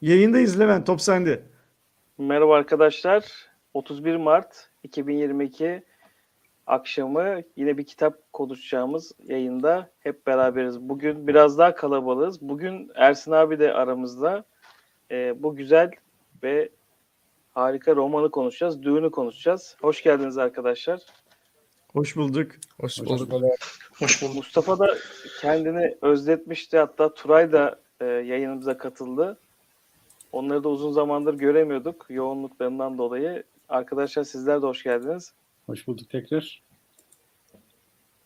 Yayındayız Levent. Top sende. Merhaba arkadaşlar. 31 Mart 2022 akşamı yine bir kitap konuşacağımız yayında hep beraberiz. Bugün biraz daha kalabalığız. Bugün Ersin abi de aramızda. Ee, bu güzel ve harika romanı konuşacağız. Düğünü konuşacağız. Hoş geldiniz arkadaşlar. Hoş bulduk. Hoş bulduk. Hoş bulduk. Mustafa da kendini özletmişti. Hatta Turay da e, yayınımıza katıldı. Onları da uzun zamandır göremiyorduk yoğunluklarından dolayı. Arkadaşlar sizler de hoş geldiniz. Hoş bulduk tekrar.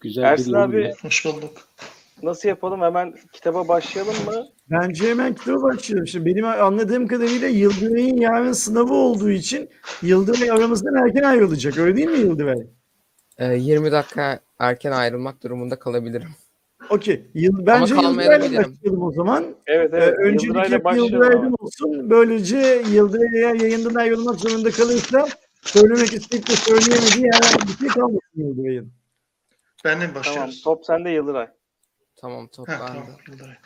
Güzel Ersin bir abi Hoş bulduk. nasıl yapalım? Hemen kitaba başlayalım mı? Bence hemen kitaba başlayalım. Şimdi benim anladığım kadarıyla Yıldıray'ın yarın sınavı olduğu için Yıldıray aramızdan erken ayrılacak. Öyle değil mi Yıldıray? Ee, 20 dakika erken ayrılmak durumunda kalabilirim. Okey. Yıl, bence. Yıldıray'la başlayalım o zaman. Evet Ee, evet. öncelik Yıldıray'la hep. Yıldıray'dan olsun. Böylece Yıldıray eğer yayından ayrılmak zorunda kalırsa söylemek isteyip de söyleyemediği herhangi bir şey kalmasın Yıldıray'ın. Benle mi Tamam. başlıyoruz? Top sende Yıldıray. Tamam top Ha, bende. tamam. Yıldıray.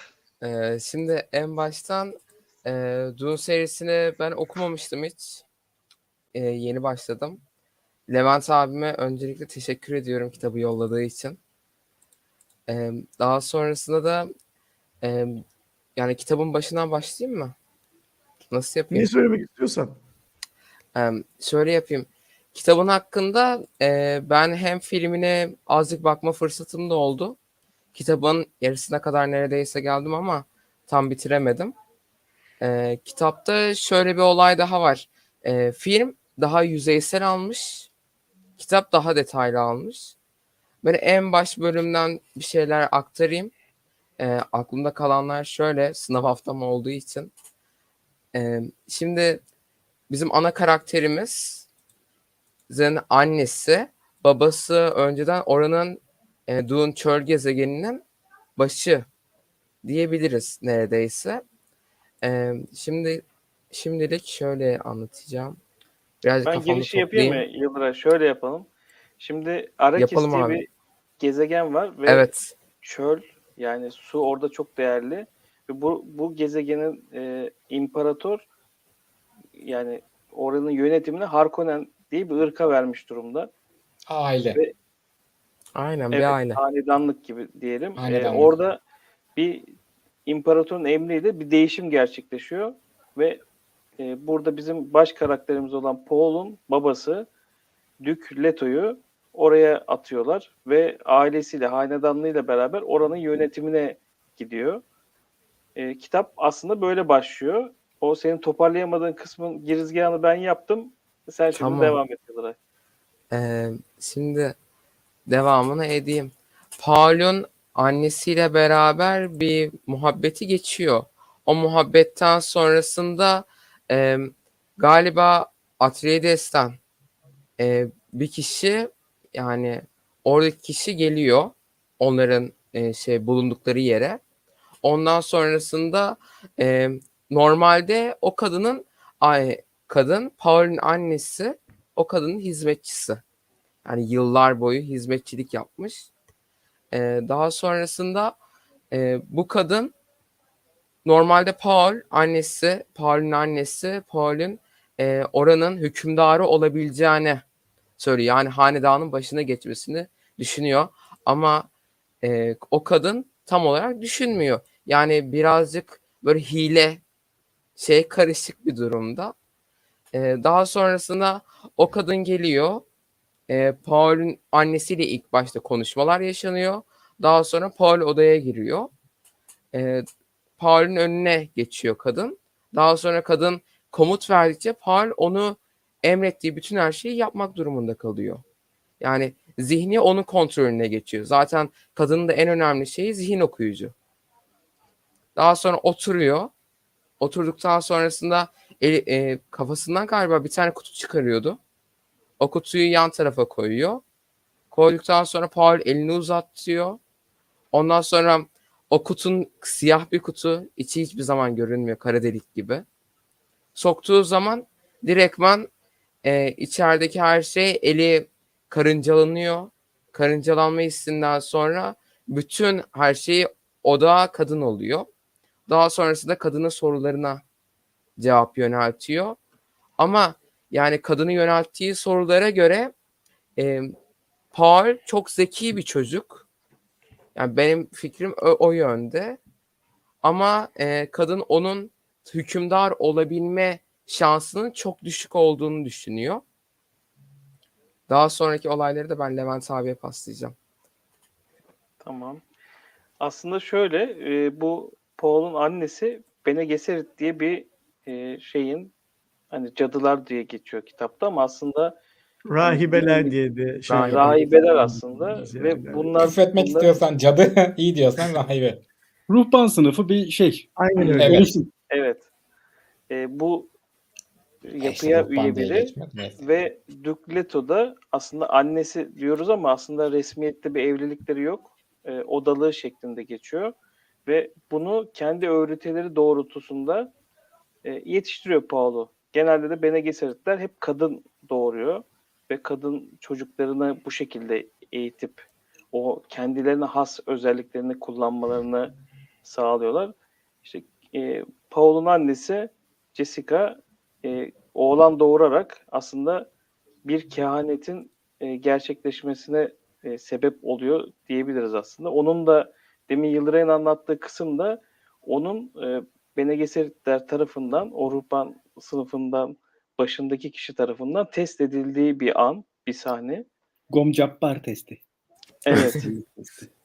Ee, şimdi en baştan e, Dune serisini ben okumamıştım hiç. Ee, yeni başladım. Levent abime öncelikle teşekkür ediyorum kitabı yolladığı için. Ee, daha sonrasında da e, yani kitabın başından başlayayım mı? Nasıl yapayım? Ne söylemek istiyorsan. Ee, şöyle yapayım. Kitabın hakkında e, ben hem filmine azıcık bakma fırsatım da oldu. Kitabın yarısına kadar neredeyse geldim ama tam bitiremedim. Ee, kitapta şöyle bir olay daha var. Ee, film daha yüzeysel almış. Kitap daha detaylı almış. Ben en baş bölümden bir şeyler aktarayım. Ee, aklımda kalanlar şöyle sınav haftam olduğu için. Ee, şimdi bizim ana karakterimiz Zen annesi, babası önceden oranın e, Dune çöl gezegeninin başı diyebiliriz neredeyse. E, şimdi şimdilik şöyle anlatacağım. Birazcık Ben girişi yapayım mı Yıldıray? Şöyle yapalım. Şimdi Arrakis Yapalım diye abi. bir gezegen var ve Evet. çöl yani su orada çok değerli. Ve bu, bu gezegenin e, imparator yani oranın yönetimini Harkonnen diye bir ırka vermiş durumda. Aile. Aynen Evet, bir aile. hanedanlık gibi diyelim. Ee, Hanedanlık. orada bir imparatorun emriyle bir değişim gerçekleşiyor ve e, burada bizim baş karakterimiz olan Paul'un babası Dük Leto'yu oraya atıyorlar ve ailesiyle, hanedanlığıyla beraber oranın yönetimine gidiyor. E, kitap aslında böyle başlıyor. O senin toparlayamadığın kısmın girizgahını ben yaptım. Sen şimdi Tamam. devam et Yıldıray. Ee, şimdi devamını edeyim. Paul'un annesiyle beraber bir muhabbeti geçiyor. O muhabbetten sonrasında e, galiba Atreides'ten e, bir kişi yani oradaki kişi geliyor onların e, şey bulundukları yere. Ondan sonrasında e, normalde o kadının ay, kadın Paul'un annesi o kadının hizmetçisi. Yani yıllar boyu hizmetçilik yapmış. Ee, daha sonrasında e, bu kadın normalde Paul annesi, Paul'ün annesi, Paul'ün e, oranın hükümdarı olabileceğini söylüyor. Yani hanedanın başına geçmesini düşünüyor. Ama e, o kadın tam olarak düşünmüyor. Yani birazcık böyle hile şey karışık bir durumda. E, daha sonrasında o kadın geliyor. E, Paul'ün annesiyle ilk başta konuşmalar yaşanıyor. Daha sonra Paul odaya giriyor. E, Paul'ün önüne geçiyor kadın. Daha sonra kadın komut verdikçe Paul onu emrettiği bütün her şeyi yapmak durumunda kalıyor. Yani zihni onun kontrolüne geçiyor. Zaten kadının da en önemli şeyi zihin okuyucu. Daha sonra oturuyor. Oturduktan sonrasında eli, e, kafasından galiba bir tane kutu çıkarıyordu. O kutuyu yan tarafa koyuyor. Koyduktan sonra Paul elini uzatıyor. Ondan sonra o kutun siyah bir kutu, içi hiçbir zaman görünmüyor kara delik gibi. Soktuğu zaman direktman e, içerideki her şey eli karıncalanıyor. Karıncalanma hissinden sonra bütün her şeyi oda kadın oluyor. Daha sonrasında kadının sorularına cevap yöneltiyor. Ama yani kadını yönelttiği sorulara göre e, Paul çok zeki bir çocuk. Yani benim fikrim o, o yönde. Ama e, kadın onun hükümdar olabilme şansının çok düşük olduğunu düşünüyor. Daha sonraki olayları da ben Levent abiye paslayacağım. Tamam. Aslında şöyle e, bu Paul'un annesi Bene Gesserit diye bir e, şeyin hani cadılar diye geçiyor kitapta ama aslında Rahibeler diye de şey Rahibe. rahibeler aslında Yani. ve bunlar Küfretmek bunlar- istiyorsan cadı, iyi diyorsan rahibe. Ruhban sınıfı bir şey. Aynen öyle. Evet. Evet. E, bu yapıya İşte ruhban üye biri ve Duke Leto da aslında annesi diyoruz ama aslında resmiyette bir evlilikleri yok. E, odalığı şeklinde geçiyor. Ve bunu kendi öğretileri doğrultusunda e, yetiştiriyor Paul'u. Genelde de Bene Gesseritler hep kadın doğuruyor ve kadın çocuklarını bu şekilde eğitip o kendilerine has özelliklerini kullanmalarını sağlıyorlar. İşte e, Paul'un annesi Jessica e, oğlan doğurarak aslında bir kehanetin e, gerçekleşmesine e, sebep oluyor diyebiliriz aslında. Onun da demin Yıldıray'ın anlattığı kısımda onun e, Bene Gesseritler tarafından, o ruhban sınıfından başındaki kişi tarafından test edildiği bir an, bir sahne. Gomcappar testi. Evet.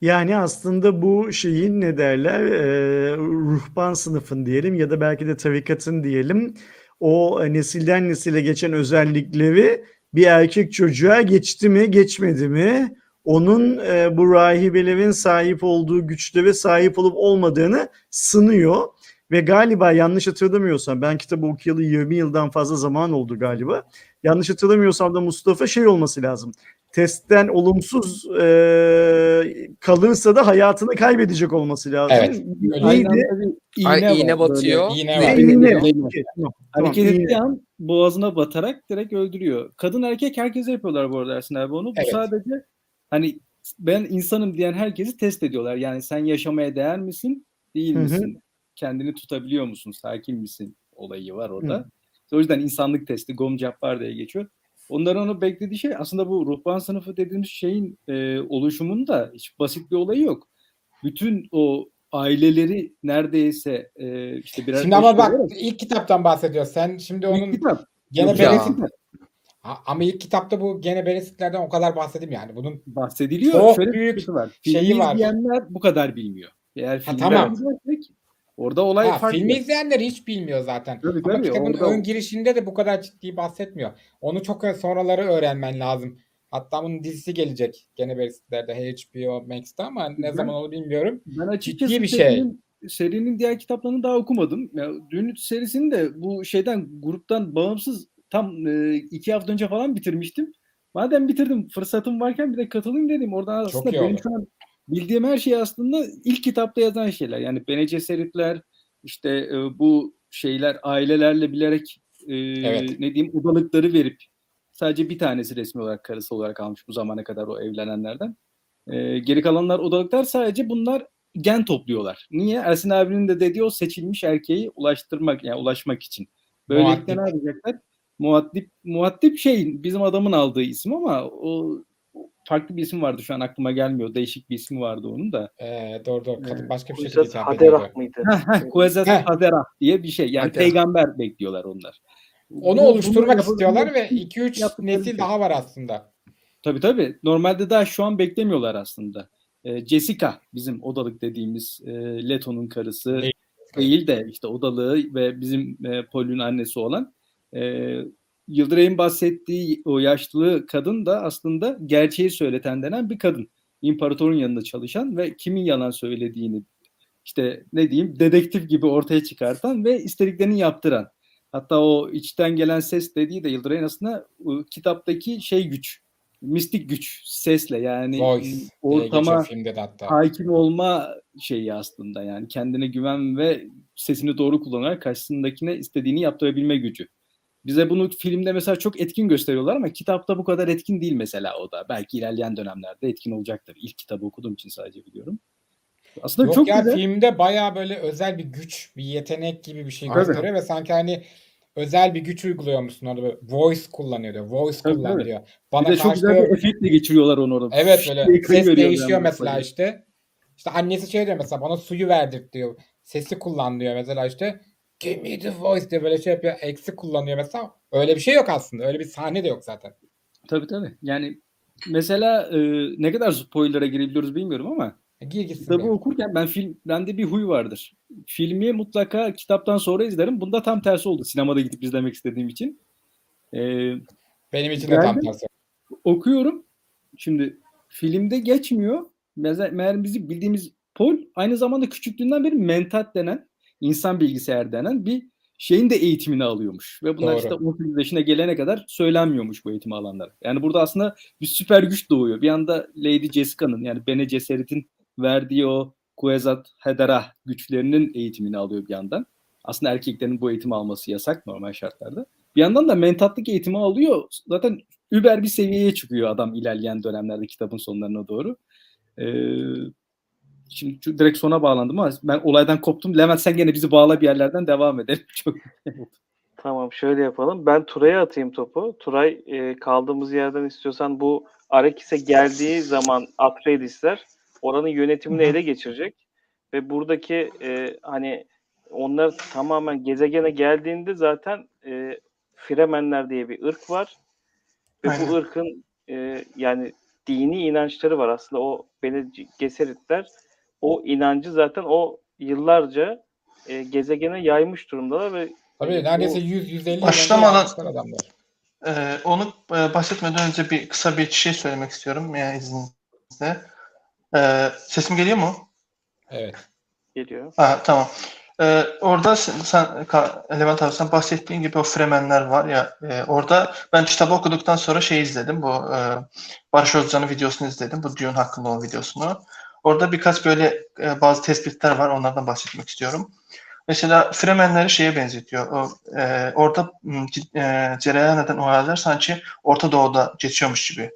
Yani aslında bu şeyin ne derler e, ruhban sınıfın diyelim ya da belki de tarikatın diyelim o nesilden nesile geçen özellikleri bir erkek çocuğa geçti mi geçmedi mi? Onun e, bu rahibelerin sahip olduğu güçlere sahip olup olmadığını sınıyor. Ve galiba yanlış hatırlamıyorsam ben kitabı okuyalı 20 yıldan fazla zaman oldu galiba. Yanlış hatırlamıyorsam da Mustafa şey olması lazım testten olumsuz e, kalırsa da hayatını kaybedecek olması lazım. Evet. Neydi? Tabii Ay, var, iğne batıyor. İğne E, var. iğne. Aynen. Okey, tamam, tamam, Hareket iğne. ettiği an boğazına batarak direkt öldürüyor. Kadın erkek herkese yapıyorlar bu arada Ersin abi onu. Bu Evet. sadece hani ben insanım diyen herkesi test ediyorlar. Yani sen yaşamaya değer misin, değil Hı hı. misin? Kendini tutabiliyor musun, sakin misin olayı var orada. O yüzden insanlık testi Gomcappar diye geçiyor. Onların onu beklediği şey aslında bu ruhban sınıfı dediğimiz şeyin e, oluşumunda hiç basit bir olayı yok. Bütün o aileleri neredeyse e, işte birer Şimdi ama bak olarak- ilk kitaptan bahsediyor. Sen şimdi İlk onun kitap. gene. Beresit Ha, ama ilk kitapta bu gene Beresitlerden o kadar bahsedeyim yani. Bunun bahsediliyor. Çok Şöyle bir büyük sıkıntı var. şeyi var. izleyenler bu kadar bilmiyor. Eğer filmi tamam. izlersek orada olay ha, farklı. filmi izleyenler hiç bilmiyor zaten. Tabii, Ama tabii, kitabın orada- ön girişinde de bu kadar ciddi bahsetmiyor. Onu çok sonraları öğrenmen lazım. Hatta bunun dizisi gelecek gene Beresitler'de HBO Max'te ama ne Ben- zaman onu bilmiyorum. Ben açıkçası Ciddi bir şey. serinin, serinin diğer kitaplarını daha okumadım. Ya, Dün serisini de bu şeyden gruptan bağımsız tam e, iki hafta önce falan bitirmiştim. Madem bitirdim fırsatım varken bir de katılayım dedim. Oradan aslında benim şu an bildiğim her şey aslında ilk kitapta yazan şeyler. Yani Bene Gesseritler işte e, bu şeyler ailelerle bilerek e, Evet. ne diyeyim odalıkları verip sadece bir tanesi resmi olarak karısı olarak almış bu zamana kadar o evlenenlerden. E, geri kalanlar odalıklar sadece bunlar gen topluyorlar. Niye? Ersin abinin de dediği o seçilmiş erkeği ulaştırmak yani ulaşmak için. Böylelikle ne yapacaklar? Muaddip, muaddip şey bizim adamın aldığı isim ama o farklı bir isim vardı şu an aklıma gelmiyor. Değişik bir ismi vardı onun da. Ee, doğru doğru. Kadın Ee, başka bir şey hitap ediyordu. Haderah mıydı? Kuezet Heh. Haderah diye bir şey. Yani Haderah. peygamber bekliyorlar onlar. Onu oluşturmak bunu istiyorlar ve yapabilmek 2-3 yaptıkları nesil daha var aslında. Tabii tabii. Normalde daha şu an beklemiyorlar aslında. Ee, Jessica bizim odalık dediğimiz e, Leto'nun karısı Değil. değil de işte odalığı ve bizim e, Paul'ün annesi olan e, Yıldıray'ın bahsettiği o yaşlı kadın da aslında gerçeği söyleten denen bir kadın. İmparatorun yanında çalışan ve kimin yalan söylediğini işte ne diyeyim dedektif gibi ortaya çıkartan ve istediklerini yaptıran. Hatta o içten gelen ses dediği de Yıldıray'ın aslında o kitaptaki şey güç, mistik güç sesle yani Voice ortama geçiyor filmde de hatta. hakim olma şeyi aslında yani kendine güven ve sesini doğru kullanarak karşısındakine istediğini yaptırabilme gücü. Bize bunu filmde mesela çok etkin gösteriyorlar ama kitapta bu kadar etkin değil mesela o da. Belki ilerleyen dönemlerde etkin olacaktır. İlk kitabı okuduğum için sadece biliyorum. Aslında Yok çok ya güzel. filmde baya böyle özel bir güç, bir yetenek gibi bir şey Tabii. gösteriyor ve sanki hani özel bir güç uyguluyormuşsun orada böyle voice kullanıyor diyor. Voice Tabii, kullan tabii. diyor. Bir Bana de çok karşı güzel bir efektle geçiriyorlar onu orada. Evet böyle ses değişiyor yani mesela böyle. işte. İşte annesi şey diyor mesela bana suyu verdir diyor. Sesi kullan diyor mesela işte. Give me the voice diyor böyle şey yapıyor. Eksi kullanıyor mesela. Öyle bir şey yok aslında. Öyle bir sahne de yok zaten. Tabii tabii. Yani mesela e, ne kadar spoiler'a girebiliyoruz bilmiyorum ama Gir gitsin. kitabı diyor. okurken ben film bende bir huy vardır. Filmi mutlaka kitaptan sonra izlerim. Bunda tam tersi oldu. Sinemada gidip izlemek istediğim için. E, Benim için de tam tersi. okuyorum. Şimdi filmde geçmiyor. Meğer, bizim bildiğimiz Paul aynı zamanda küçüklüğünden beri mentat denen insan bilgisayar denen bir şeyin de eğitimini alıyormuş. Ve bunlar Doğru. işte 18 yaşına gelene kadar söylenmiyormuş bu eğitimi alanlara. Yani burada aslında bir süper güç doğuyor. Bir anda Lady Jessica'nın yani Bene Gesserit'in verdiği o Kuezat Hedera güçlerinin eğitimini alıyor bir yandan. Aslında erkeklerin bu eğitimi alması yasak normal şartlarda. Bir yandan da mentatlık eğitimi alıyor. Zaten über bir seviyeye çıkıyor adam ilerleyen dönemlerde kitabın sonlarına doğru. Ee, şimdi direkt sona bağlandım ama ben olaydan koptum. Levent sen gene bizi bağla bir yerlerden devam edelim. Çok Tamam şöyle yapalım. Ben Turay'a atayım topu. Turay e, kaldığımız yerden istiyorsan bu Arakis'e geldiği zaman Atreidis'ler oranın yönetimini ele geçirecek. Ve buradaki e, hani onlar tamamen gezegene geldiğinde zaten e, Fremenler diye bir ırk var. Ve Aynen. bu ırkın e, yani dini inançları var aslında o Bene Gesseritler o inancı zaten o yıllarca e, gezegene yaymış durumdalar ve Tabii neredeyse 100-150 Başlamadan- adamlar. Ee, onu e, bahsetmeden önce bir kısa bir şey söylemek istiyorum yani izninizle. Ee, sesim geliyor mu? Evet. geliyor. Ha, tamam. Ee, orada sen, sen Levent abi sen bahsettiğin gibi o Fremenler var ya e, orada ben kitabı okuduktan sonra şey izledim bu e, Barış Özcan'ın videosunu izledim bu Dune hakkında olan videosunu. Orada birkaç böyle e, bazı tespitler var onlardan bahsetmek istiyorum. Mesela Fremenleri şeye benzetiyor. O, e, orada e, cereyan eden olaylar sanki Orta Doğu'da geçiyormuş gibi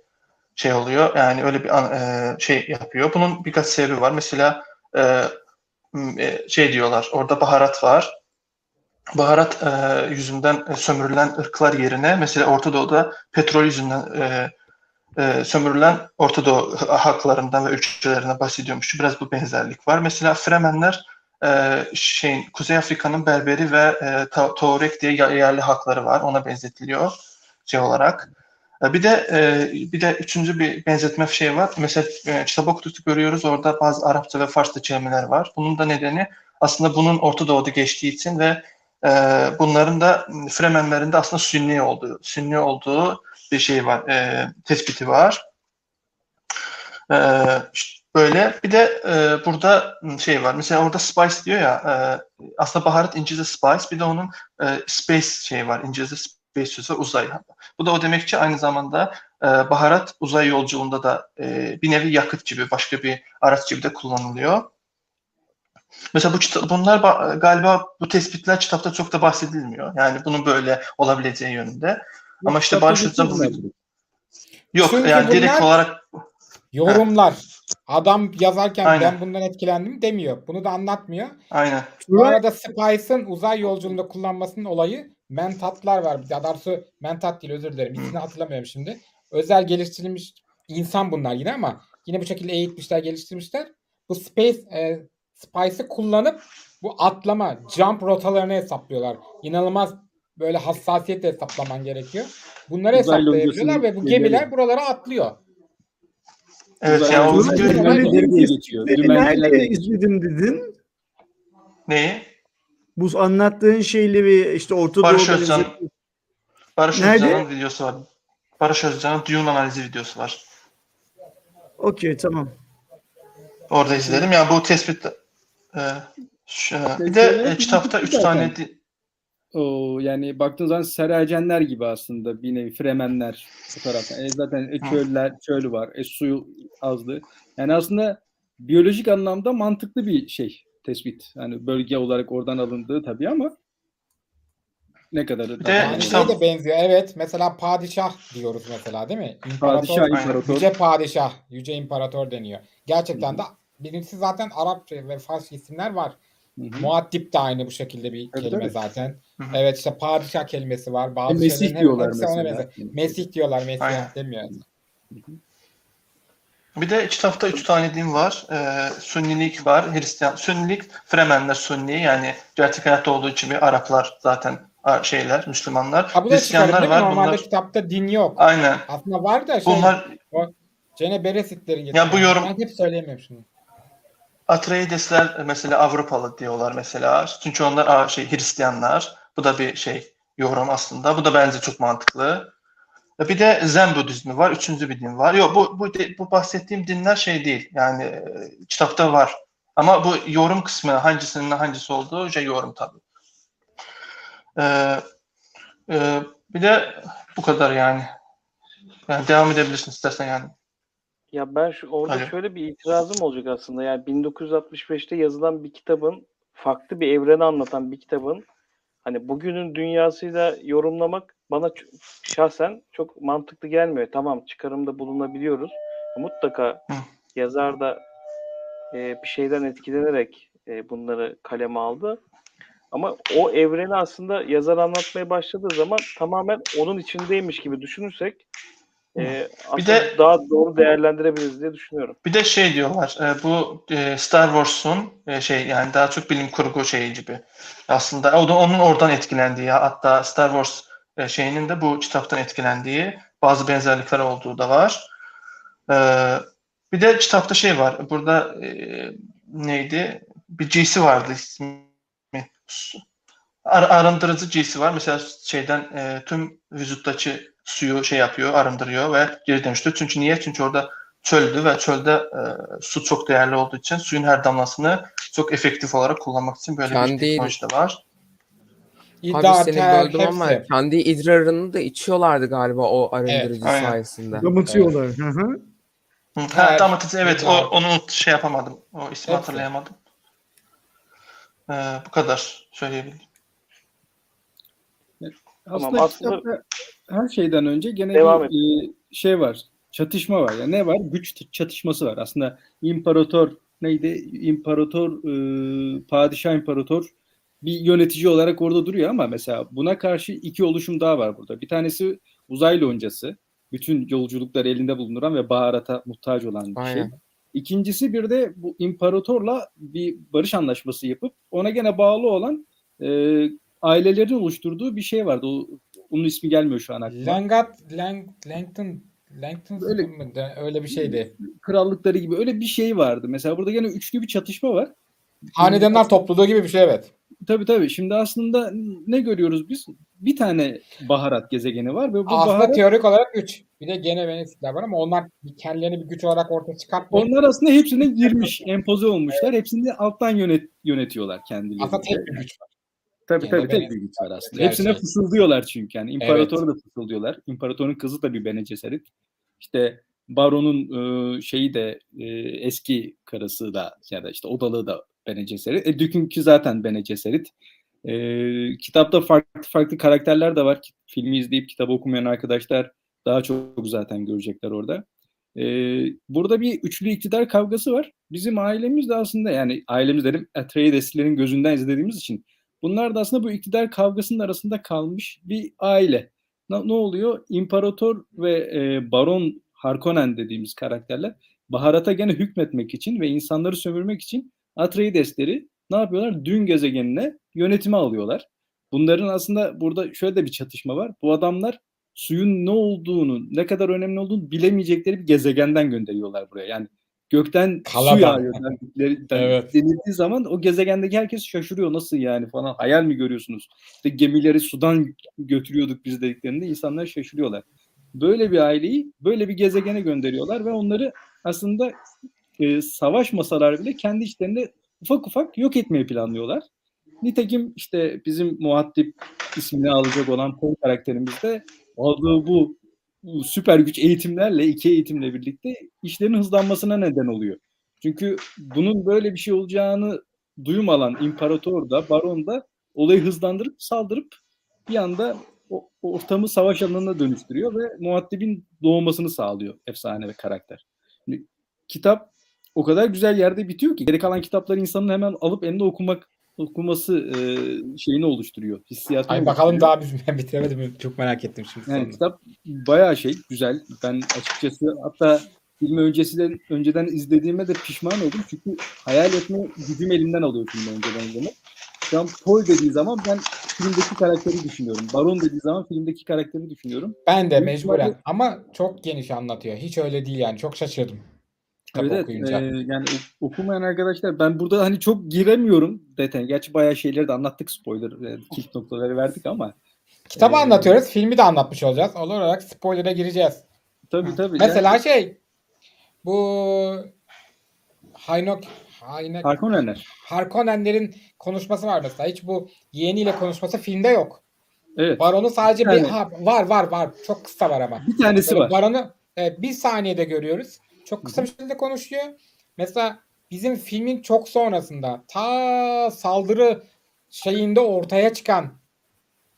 şey oluyor. Yani öyle bir an- e, şey yapıyor. Bunun birkaç sebebi var. Mesela e, e, şey diyorlar. Orada baharat var. Baharat e, yüzünden sömürülen ırklar yerine mesela Orta Doğu'da petrol yüzünden e, e, sömürülen Orta Doğu haklarından ve ülkelerinden bahsediyormuş. Biraz bu benzerlik var. Mesela Fremenler e, şeyin Kuzey Afrika'nın Berberi ve e, Tuareg diye yerli hakları var. Ona benzetiliyor şey olarak. E, Bir de e, bir de üçüncü bir benzetme şey var. Mesela e, kitap görüyoruz orada bazı Arapça ve Farsça kelimeler var. Bunun da nedeni aslında bunun Orta Doğu'da geçtiği için ve e, bunların da Fremenlerin de aslında Sünni olduğu, Sünni olduğu bir şey var, e, tespiti var. E, işte böyle bir de e, burada şey var. Mesela orada spice diyor ya, e, aslında baharat İngilizce spice, bir de onun e, space şey var. İngilizce space sözü uzay. Bu da o demek ki aynı zamanda e, baharat uzay yolculuğunda da e, bir nevi yakıt gibi, başka bir araç gibi de kullanılıyor. Mesela bu bunlar ba- galiba bu tespitler kitapta çok da bahsedilmiyor. Yani bunun böyle olabileceği yönünde. Ama işte Özcan bu yok Çünkü yani direkt olarak Yorumlar. Adam yazarken Aynen. ben bundan etkilendim demiyor. Bunu da anlatmıyor. aynen. Bu arada Spice'ın uzay yolculuğunda kullanmasının olayı mentatlar var. Daha doğrusu mentat değil özür dilerim. İsmini hatırlamıyorum şimdi. Özel geliştirilmiş insan bunlar yine ama yine bu şekilde eğitmişler, geliştirmişler. Bu Space e, Spice'ı kullanıp bu atlama, jump rotalarını hesaplıyorlar. İnanılmaz böyle hassasiyetle hesaplaman gerekiyor. Bunları Uzay hesaplayabiliyorlar ve bu gemiler geliyor. buralara atlıyor. Evet yani o nerede izledin dedin? neyi? Bu anlattığın şeyleri işte Orta Barış Doğu'da Özcan. izledin. Barış Nerede? Özcan'ın videosu var. Barış Özcan'ın Dune analizi videosu var. Okey tamam. Orada izledim. Yani bu tespit e, şu- bir de e, kitapta üç tane di- O yani baktığın zaman Seracenler gibi aslında bir nevi Fremenler bu taraftan. E, zaten e, çöller, çöl var. E, suyu azdı. Yani aslında biyolojik anlamda mantıklı bir şey tespit. Yani bölge olarak oradan alındığı tabii ama ne tabii de Yani şey de benziyor. Evet. Mesela padişah diyoruz mesela değil mi? İmparator, Padişah, imparator. Yüce padişah, yüce imparator deniyor. Gerçekten de birincisi zaten Arapça ve Farsça isimler var. Hı hı. Muaddip de aynı bu şekilde bir Tabii, kelime tabii. zaten. Hı hı. Evet işte padişah kelimesi var. E, Bazı Mesih şeylerin hep- diyorlar hepsi ona mesela. benzer. Mesih diyorlar. Mesih Aynen. demiyor. Bir de kitapta üç tane din var. Ee, Sünnilik var, Hristiyan. Sünnilik, Fremenler Sünni yani gerçek hayatta olduğu için bir Araplar zaten şeyler, Müslümanlar. Ha bu da çıkarım Hristiyanlar var. Normalde Bunlar kitapta din yok. aynen. Aslında var da şey. Bunlar Cene Beresitlerin Ya bu yorum- Ben hep söyleyemiyorum şunu. Atreidesler mesela Avrupalı diyorlar mesela. Çünkü onlar şey Hristiyanlar. Bu da bir şey yorum aslında. Bu da bence çok mantıklı. E, Bir de Zen Budizmi var. Üçüncü bir din var. Yok bu bu bu bahsettiğim dinler şey değil. Yani e, kitapta var. Ama bu yorum kısmı hangisinin hangisi olduğu şey yorum tabii. Ee, e, bir de bu kadar yani. Yani devam edebilirsin istersen yani. Ya ben şu orada Alo. şöyle bir itirazım olacak aslında. Yani 1965'te yazılan bir kitabın farklı bir evreni anlatan bir kitabın hani bugünün dünyasıyla yorumlamak bana şahsen çok mantıklı gelmiyor. Tamam çıkarımda bulunabiliyoruz. Mutlaka yazar da e, bir şeyden etkilenerek e, bunları kaleme aldı. Ama o evreni aslında yazar anlatmaya başladığı zaman tamamen onun içindeymiş gibi düşünürsek e, aslında de- daha doğru değerlendirebiliriz diye düşünüyorum. Bir de şey diyorlar, e, bu e, Star Wars'un e, şey yani daha çok bilim kurgu şeyi gibi. Aslında o da onun oradan etkilendiği, hatta Star Wars e, şeyinin de bu kitaptan etkilendiği bazı benzerlikler olduğu da var. E, bir de kitapta şey var, burada e, neydi? Bir giysi vardı ismi. Ar- arındırıcı giysi var. Mesela şeyden e, tüm vücuttaki suyu şey yapıyor, arındırıyor ve geri dönüştürüyor. Çünkü niye? Çünkü orada çöldü ve çölde e, su çok değerli olduğu için suyun her damlasını çok efektif olarak kullanmak için böyle bir Kendi- teknoloji de var. İddia, Abi seni ter, böldüm ama hepsi. kendi idrarını da içiyorlardı galiba o arındırıcı aynen. sayesinde. Damıtıyorlar. Hı hı. Hı, evet o, onu şey yapamadım. O ismi Hepsi. hatırlayamadım. E, bu kadar söyleyebilirim. Aslında, aslında- kitapta her şeyden önce gene Devam bir e, şey var. Çatışma var. Yani ne var? Güç çatışması var. Aslında imparator neydi? İmparator, e, padişah imparator bir yönetici olarak orada duruyor ama mesela buna karşı iki oluşum daha var burada. Bir tanesi uzaylı loncası. Bütün yolculukları elinde bulunduran ve baharata muhtaç olan bir şey. Aynen. İkincisi bir de bu imparatorla bir barış anlaşması yapıp ona gene bağlı olan e, ailelerin oluşturduğu bir şey vardı. O, onun ismi gelmiyor şu an aklıma. Langat, Lang, Langton, Langton Öyle- öyle bir şeydi. Krallıkları gibi öyle bir şey vardı. Mesela burada gene üçlü bir çatışma var. Hanedanlar topluluğu gibi bir şey evet. Tabii tabii. Şimdi aslında ne görüyoruz biz? Bir tane baharat gezegeni var ve bu Aslında baharat teorik olarak 3. Bir de gene Venüsler var ama onlar bir kendilerini bir güç olarak ortaya çıkartmıyor. onlar aslında hepsine girmiş, empoze olmuşlar. Hepsini de alttan yönet yönetiyorlar kendileri. Aslında tek bir güç var. Tabii Gene tabii tek. Gerçi. Hepsine fısıldıyorlar çünkü yani. İmparatoru da fısıldıyorlar. İmparatorun kızı da bir Bene Gesserit. İşte Baron'un e, şeyi de e, eski karısı da ya da işte odalığı da Bene Gesserit. E, Dük'ünki zaten Bene Gesserit. E, kitapta farklı farklı karakterler de var. Filmi izleyip kitabı okumayan arkadaşlar daha çok zaten görecekler orada. E, burada bir üçlü iktidar kavgası var. Bizim ailemiz de aslında yani ailemiz dedim Atreides'lerin gözünden izlediğimiz için Bunlar da aslında bu iktidar kavgasının arasında kalmış bir aile. Ne, ne oluyor? İmparator ve e, Baron Harkonnen dediğimiz karakterler baharata gene hükmetmek için ve insanları sömürmek için Atreides'leri ne yapıyorlar? Dün gezegenine yönetime alıyorlar. Bunların aslında burada şöyle de bir çatışma var. Bu adamlar suyun ne olduğunu, ne kadar önemli olduğunu bilemeyecekleri bir gezegenden gönderiyorlar buraya. Yani gökten Kaladan. su yağıyor Evet. denildiği zaman o gezegendeki herkes şaşırıyor. Nasıl yani falan hayal mi görüyorsunuz? İşte gemileri sudan götürüyorduk biz dediklerinde insanlar şaşırıyorlar. Böyle bir aileyi böyle bir gezegene gönderiyorlar ve onları aslında e, savaşmasalar bile kendi içlerinde ufak ufak yok etmeyi planlıyorlar. Nitekim işte bizim muhattip ismini alacak olan Paul karakterimiz de aldığı bu süper güç eğitimlerle, iki eğitimle birlikte işlerin hızlanmasına neden oluyor. Çünkü bunun böyle bir şey olacağını duyum alan imparator da, baron da olayı hızlandırıp saldırıp bir anda o, ortamı savaş alanına dönüştürüyor ve muhattibin doğmasını sağlıyor efsane ve karakter. Şimdi kitap o kadar güzel yerde bitiyor ki geri kalan kitapları insanın hemen alıp elinde okumak okuması e, şeyini oluşturuyor. Hissiyatını Ay bakalım daha biz ben bitiremedim. Çok merak ettim şimdi. Yani kitap bayağı şey güzel. Ben açıkçası hatta filmi öncesinden önceden izlediğime de pişman oldum. Çünkü hayal etme gücüm elimden alıyor filmi önceden izlemek. Şu an Paul dediği zaman ben filmdeki karakteri düşünüyorum. Baron dediği zaman filmdeki karakteri düşünüyorum. Ben de mecburen ama çok geniş anlatıyor. Hiç öyle değil yani. Çok şaşırdım. Kitap Evet, okuyunca. Ee, yani ok- okumayan arkadaşlar ben burada hani çok giremiyorum detay. Gerçi bayağı şeyleri de anlattık spoiler e, kilit noktaları verdik ama Kitabı Ee, anlatıyoruz. Filmi de anlatmış olacağız. Olur olarak spoiler'a gireceğiz. tabii tabii. Mesela yani, şey bu Haynok Haynek Harkonnenler. Harkonnenlerin konuşması var mesela. Hiç bu yeğeniyle konuşması filmde yok. Evet. Baron'u sadece Bir bir ha, var var var. Çok kısa var ama. Bir tanesi Böyle var. Baron'u evet, bir saniyede görüyoruz. Çok kısa bir şekilde konuşuyor. Mesela bizim filmin çok sonrasında ta saldırı şeyinde ortaya çıkan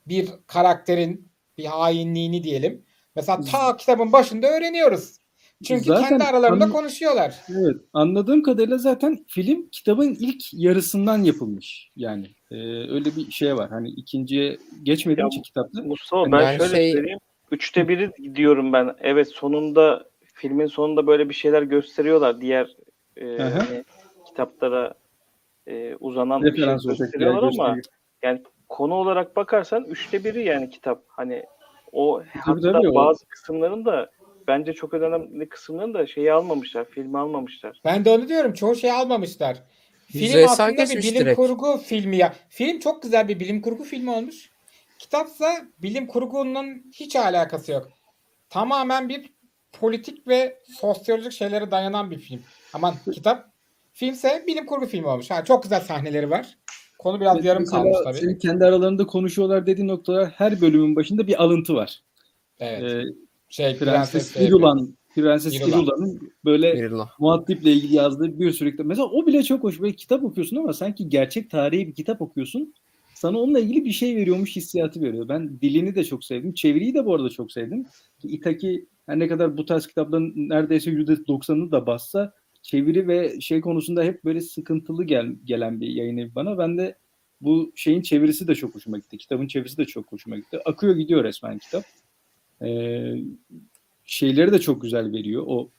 bir karakterin bir hainliğini diyelim. Mesela ta kitabın başında öğreniyoruz. Çünkü Zaten kendi aralarında an- konuşuyorlar. Evet. Anladığım kadarıyla zaten film kitabın ilk yarısından yapılmış. Yani e, öyle bir şey var. Hani ikinciye geçmediğim Ya için kitapta. Mustafa ben Ben şöyle şey- söyleyeyim. Üçte biri diyorum ben. Evet sonunda filmin sonunda böyle bir şeyler gösteriyorlar. Diğer e, hani, kitaplara e, uzanan bir şey Referans bir gösteriyorlar ama gösteriyor. konu olarak bakarsan üçte biri yani kitap. Hani o hatta tabii, o- bazı kısımların da bence çok önemli kısımların da şeyi almamışlar. Filmi almamışlar. Ben de onu diyorum. Çoğu şey almamışlar. Film Yüzeysel aslında bir bilim direkt. kurgu filmi ya. Film çok güzel bir bilim kurgu filmi olmuş. Kitapsa bilim kurgunun hiç alakası yok. Tamamen bir politik ve sosyolojik şeylere dayanan bir film. Aman kitap filmse bilim kurgu filmi olmuş. Ha, çok güzel sahneleri var. Konu biraz yarım kalmış tabii. Senin kendi aralarında konuşuyorlar dediğin noktalar her bölümün başında bir alıntı var. Evet. Ee, şey Prenses Prenses İrulan, Prenses İrulan. İrulan'ın böyle Birla. muaddiple ilgili yazdığı bir sürü kitap. Mesela o bile çok hoş. Böyle kitap okuyorsun ama sanki gerçek tarihi bir kitap okuyorsun. Sana onunla ilgili bir şey veriyormuş hissiyatı veriyor. Ben dilini de çok sevdim. Çeviriyi de bu arada çok sevdim. Ki Itaki her ne kadar bu tarz kitapların neredeyse %90'ını da bassa çeviri ve şey konusunda hep böyle sıkıntılı gel, gelen bir yayın evi bana. Ben de bu şeyin çevirisi de çok hoşuma gitti. Kitabın çevirisi de çok hoşuma gitti. Akıyor gidiyor resmen kitap. Ee, şeyleri de çok güzel veriyor. O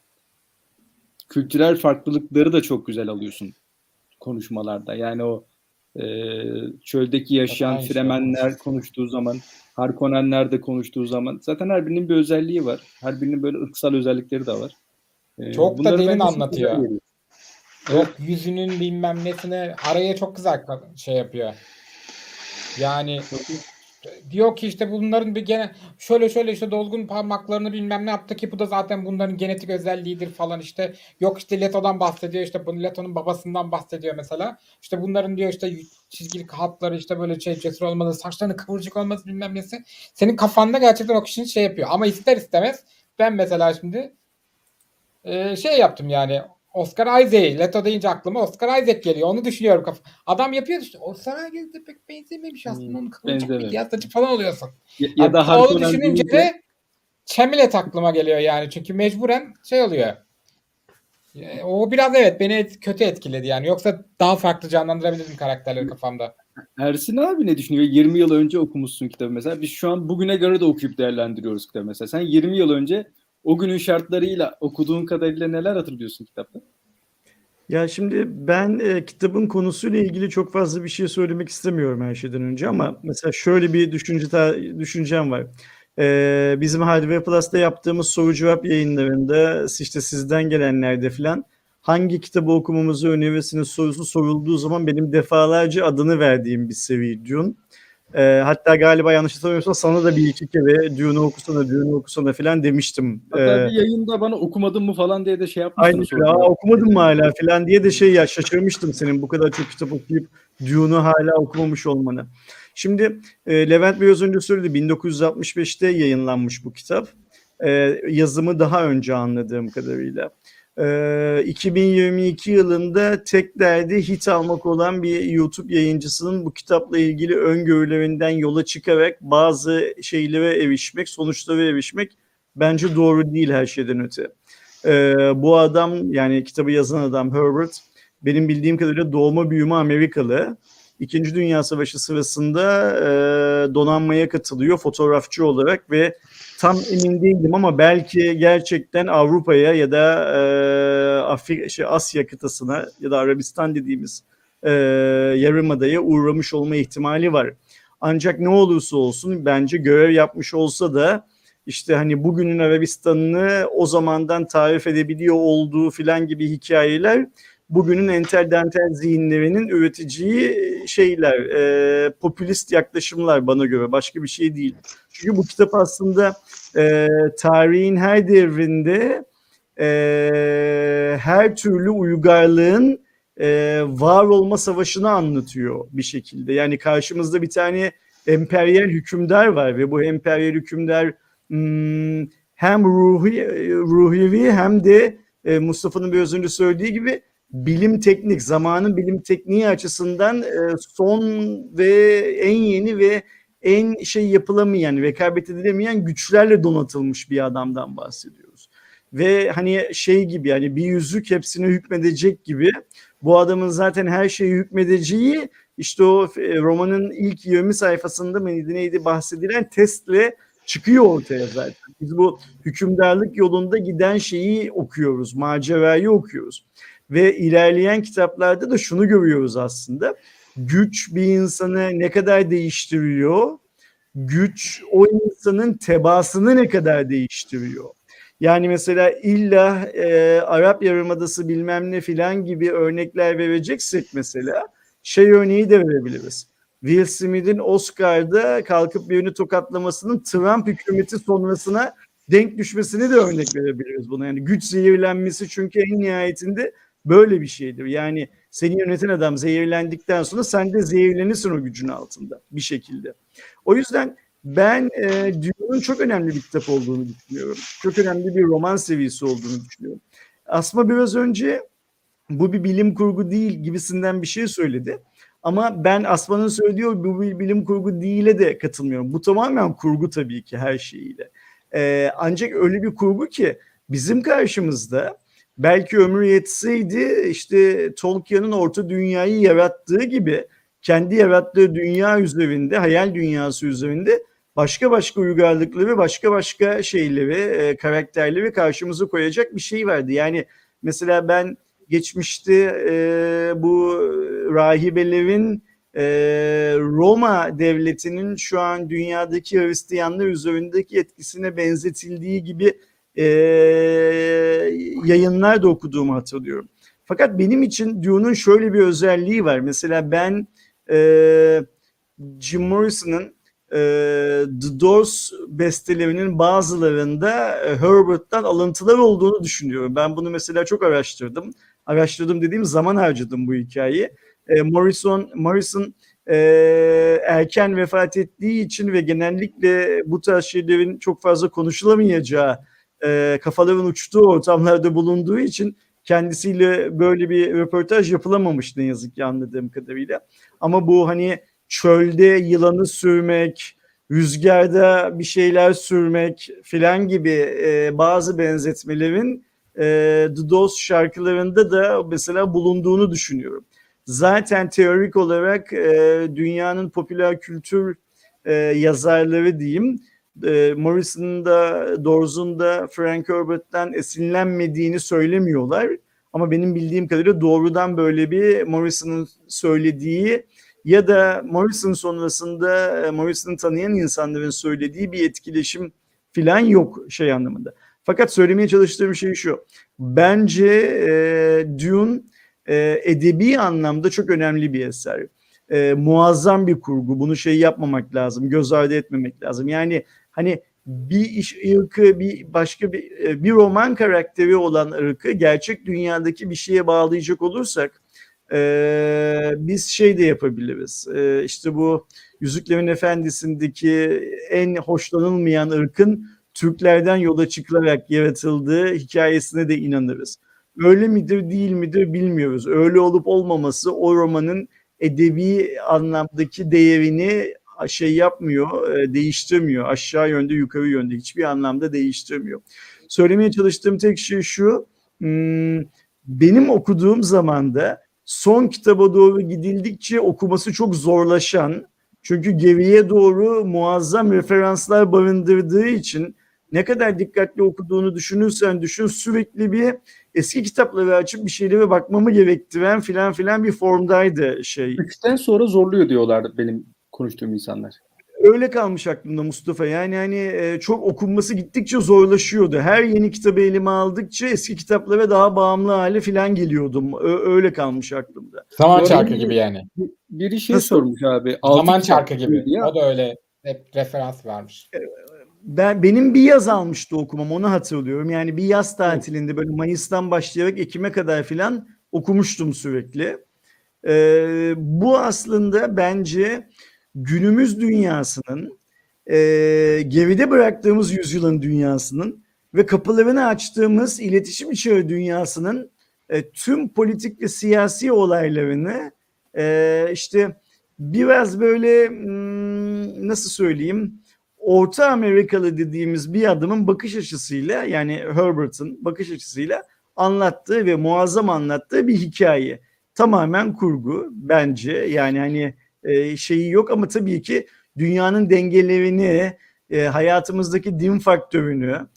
kültürel farklılıkları da çok güzel alıyorsun konuşmalarda. Yani o e, çöldeki yaşayan şey Fremenler konuştuğu zaman, Harkonnenler de konuştuğu zaman zaten her birinin bir özelliği var. Her birinin böyle ırksal özellikleri de var. E, Çok da derin çok anlatıyor. Yok yüzünün bilmem nesine araya çok güzel şey yapıyor. Yani diyor ki işte bunların bir gene şöyle şöyle işte dolgun parmaklarını bilmem ne yaptı ki bu da zaten bunların genetik özelliğidir falan işte. Yok işte Leto'dan bahsediyor işte bu Leto'nun babasından bahsediyor mesela. İşte bunların diyor işte çizgili hatları işte böyle şey cesur olması, saçlarının kıvırcık olması bilmem nesi. Senin kafanda gerçekten o kişinin şey yapıyor. Ama ister istemez ben mesela şimdi e, şey yaptım yani Oscar Isaac. Leto deyince aklıma Oscar Isaac geliyor. Onu düşünüyorum. Kaf- Adam yapıyor işte. Oscar Isaac de pek benzememiş aslında. Hmm, Onun kıvırcık bir benzemedi. yaz saçı falan oluyorsun. Ya, ya da Abi, onu düşününce deyince- de Çemilet aklıma geliyor yani. Çünkü mecburen şey oluyor. O biraz evet beni et- kötü etkiledi yani. Yoksa daha farklı canlandırabilirdim karakterleri kafamda. Ersin abi ne düşünüyor? 20 yıl önce okumuşsun kitabı mesela. Biz şu an bugüne göre de okuyup değerlendiriyoruz kitabı mesela. Sen 20 yıl önce o günün şartlarıyla okuduğun kadarıyla neler hatırlıyorsun kitapta? Ya şimdi ben e, kitabın konusuyla ilgili çok fazla bir şey söylemek istemiyorum her şeyden önce ama mesela şöyle bir düşünce düşüncem var. E, bizim Hardware Plus'ta yaptığımız soru cevap yayınlarında işte sizden gelenlerde falan hangi kitabı okumamızı önerirsiniz sorusu sorulduğu zaman benim defalarca adını verdiğim bir seri Dune. E, hatta galiba yanlış hatırlamıyorsam sana da bir iki kere Dune'u okusana, Dune'u okusana falan demiştim. Hatta E, bir yayında bana okumadın mı falan diye de şey yapmıştın. Aynı şey. Aa, okumadın mı hala falan diye de şey ya şaşırmıştım senin bu kadar çok kitap okuyup Dune'u hala okumamış olmanı. Şimdi e, Levent biraz önce söyledi 1965'te yayınlanmış bu kitap. E, yazımı daha önce anladığım kadarıyla. E, 2022 yılında tek derdi hit almak olan bir YouTube yayıncısının bu kitapla ilgili öngörülerinden yola çıkarak bazı şeylere erişmek, sonuçlara erişmek bence doğru değil her şeyden öte. Ee, bu adam yani kitabı yazan adam Herbert benim bildiğim kadarıyla doğma büyüme Amerikalı. İkinci Dünya Savaşı sırasında e, donanmaya katılıyor fotoğrafçı olarak ve tam emin değilim ama belki gerçekten Avrupa'ya ya da e, Afrika, şey, Asya kıtasına ya da Arabistan dediğimiz e, yarımadaya uğramış olma ihtimali var. Ancak ne olursa olsun bence görev yapmış olsa da işte hani bugünün Arabistan'ını o zamandan tarif edebiliyor olduğu filan gibi hikayeler bugünün entel dantel zihinlerinin üreteceği şeyler, e, popülist yaklaşımlar bana göre başka bir şey değil. Çünkü bu kitap aslında e, tarihin her devrinde e, her türlü uygarlığın e, var olma savaşını anlatıyor bir şekilde. Yani karşımızda bir tane emperyal hükümdar var ve bu emperyal hükümdar hmm, hem ruhi, ruhivi hem de e, Mustafa'nın biraz önce söylediği gibi bilim teknik, zamanın bilim tekniği açısından e, son ve en yeni ve en şey yapılamayan, rekabet edilemeyen güçlerle donatılmış bir adamdan bahsediyoruz. Ve hani şey gibi yani bir yüzük hepsine hükmedecek gibi bu adamın zaten her şeyi hükmedeceği işte o e, romanın ilk 20 sayfasında mı neydi, neydi bahsedilen testle çıkıyor ortaya zaten. Biz bu hükümdarlık yolunda giden şeyi okuyoruz, macerayı okuyoruz. Ve ilerleyen kitaplarda da şunu görüyoruz aslında. Güç bir insanı ne kadar değiştiriyor? Güç o insanın tebaasını ne kadar değiştiriyor? Yani mesela illa e, Arap Yarımadası bilmem ne filan gibi örnekler vereceksek mesela şey örneği de verebiliriz. Will Smith'in Oscar'da kalkıp birini tokatlamasının Trump hükümeti sonrasına denk düşmesini de örnek verebiliriz buna. Yani güç zehirlenmesi çünkü en nihayetinde böyle bir şeydir. Yani seni yöneten adam zehirlendikten sonra sen de zehirlenirsin o gücün altında bir şekilde. O yüzden ben e, Dune'un çok önemli bir kitap olduğunu düşünüyorum. Çok önemli bir roman seviyesi olduğunu düşünüyorum. Asma biraz önce bu bir bilim kurgu değil gibisinden bir şey söyledi. Ama ben Asma'nın söylediği bu bir bilim kurgu değil'e de katılmıyorum. Bu tamamen kurgu tabii ki her şeyiyle. Ee, ancak öyle bir kurgu ki bizim karşımızda belki ömrü yetseydi işte Tolkien'in orta dünyayı yarattığı gibi kendi yarattığı dünya üzerinde, hayal dünyası üzerinde başka başka uygarlıkları, başka başka şeyleri, e, karakterleri karşımıza koyacak bir şey vardı. Yani mesela ben geçmişte e, bu rahibelerin e, Roma devletinin şu an dünyadaki Hristiyanlar üzerindeki etkisine benzetildiği gibi e, yayınlar da okuduğumu hatırlıyorum. Fakat benim için Dune'un şöyle bir özelliği var. Mesela ben e, Jim Morrison'ın e, The Doors bestelerinin bazılarında e, Herbert'tan alıntılar olduğunu düşünüyorum. Ben bunu mesela çok araştırdım. Araştırdım dediğim zaman harcadım bu hikayeyi. E, Morrison, Morrison e, erken vefat ettiği için ve genellikle bu tarz şeylerin çok fazla konuşulamayacağı, e, kafaların uçtuğu ortamlarda bulunduğu için kendisiyle böyle bir röportaj yapılamamış ne yazık ki anladığım kadarıyla. Ama bu hani çölde yılanı sürmek, rüzgarda bir şeyler sürmek filan gibi e, bazı benzetmelerin e, The Doors şarkılarında da mesela bulunduğunu düşünüyorum. Zaten teorik olarak e, dünyanın popüler kültür e, yazarları diyeyim, e, Morrison'ın da Frank Herbert'ten esinlenmediğini söylemiyorlar. Ama benim bildiğim kadarıyla doğrudan böyle bir Morrison'ın söylediği ya da Morrison sonrasında e, Morrison'ı tanıyan insanların söylediği bir etkileşim filan yok şey anlamında. Fakat söylemeye çalıştığım şey şu. Bence e, Dune e, edebi anlamda çok önemli bir eser. E, muazzam bir kurgu. Bunu şey yapmamak lazım. Göz ardı etmemek lazım. Yani hani bir iş ırkı, bir başka bir e, bir roman karakteri olan ırkı gerçek dünyadaki bir şeye bağlayacak olursak e, biz şey de yapabiliriz. E, işte bu Yüzüklerin Efendisi'ndeki en hoşlanılmayan ırkın Türklerden yola çıkılarak yaratıldığı hikayesine de inanırız. Öyle midir değil midir bilmiyoruz. Öyle olup olmaması o romanın edebi anlamdaki değerini şey yapmıyor, değiştirmiyor. Aşağı yönde, yukarı yönde hiçbir anlamda değiştirmiyor. söylemeye çalıştığım tek şey şu. hmm, benim okuduğum zamanda son kitaba doğru gidildikçe okuması çok zorlaşan çünkü geriye doğru muazzam referanslar barındırdığı için ne kadar dikkatli okuduğunu düşünürsen düşün sürekli bir eski kitapları açıp bir şeylere bakmamı gerektiren filan filan bir formdaydı şey. Üçten sonra zorluyor diyorlar benim konuştuğum insanlar. Öyle kalmış aklımda Mustafa. Yani hani e, çok okunması gittikçe zorlaşıyordu. Her yeni kitabı elime aldıkça eski kitaplara daha bağımlı hale filan geliyordum. Öyle kalmış aklımda. Zaman Bu çarkı gibi yani. Biri şey Nasıl? sormuş abi. Zaman çarkı gibi. diye. O da öyle hep referans vermiş. Ben benim bir yaz almıştı okumam onu hatırlıyorum. Yani bir yaz tatilinde böyle Mayıs'tan başlayarak Ekim'e kadar filan okumuştum sürekli. Ee, bu aslında bence günümüz dünyasının e, geride bıraktığımız yüzyılın dünyasının ve kapılarını açtığımız iletişim içeri dünyasının e, tüm politik ve siyasi olaylarını e, işte biraz böyle hmm, nasıl söyleyeyim Orta Amerikalı dediğimiz bir adamın bakış açısıyla yani Herbert'ın bakış açısıyla anlattığı ve muazzam anlattığı bir hikaye. Tamamen kurgu bence yani hani e, şeyi yok ama tabii ki dünyanın dengelerini, e, hayatımızdaki din faktörünü,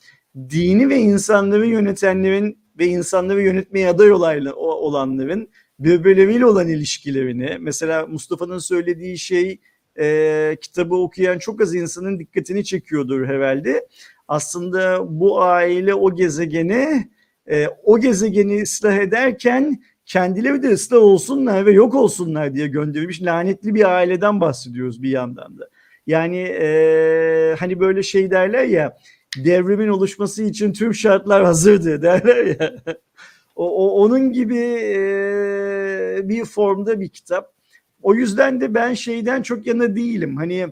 dini ve insanları yönetenlerin ve insanları yönetmeye aday olanların birbirleriyle olan ilişkilerini, mesela Mustafa'nın söylediği şey e, kitabı okuyan çok az insanın dikkatini çekiyordur herhalde. Aslında bu aile o gezegeni e, o gezegeni ıslah ederken kendileri de ıslah olsunlar ve yok olsunlar diye gönderilmiş lanetli bir aileden bahsediyoruz bir yandan da. Yani e, hani böyle şey derler ya devrimin oluşması için tüm şartlar hazırdı derler ya. o, o- onun gibi e, bir formda bir kitap. O yüzden de ben şeyden çok yana değilim. Hani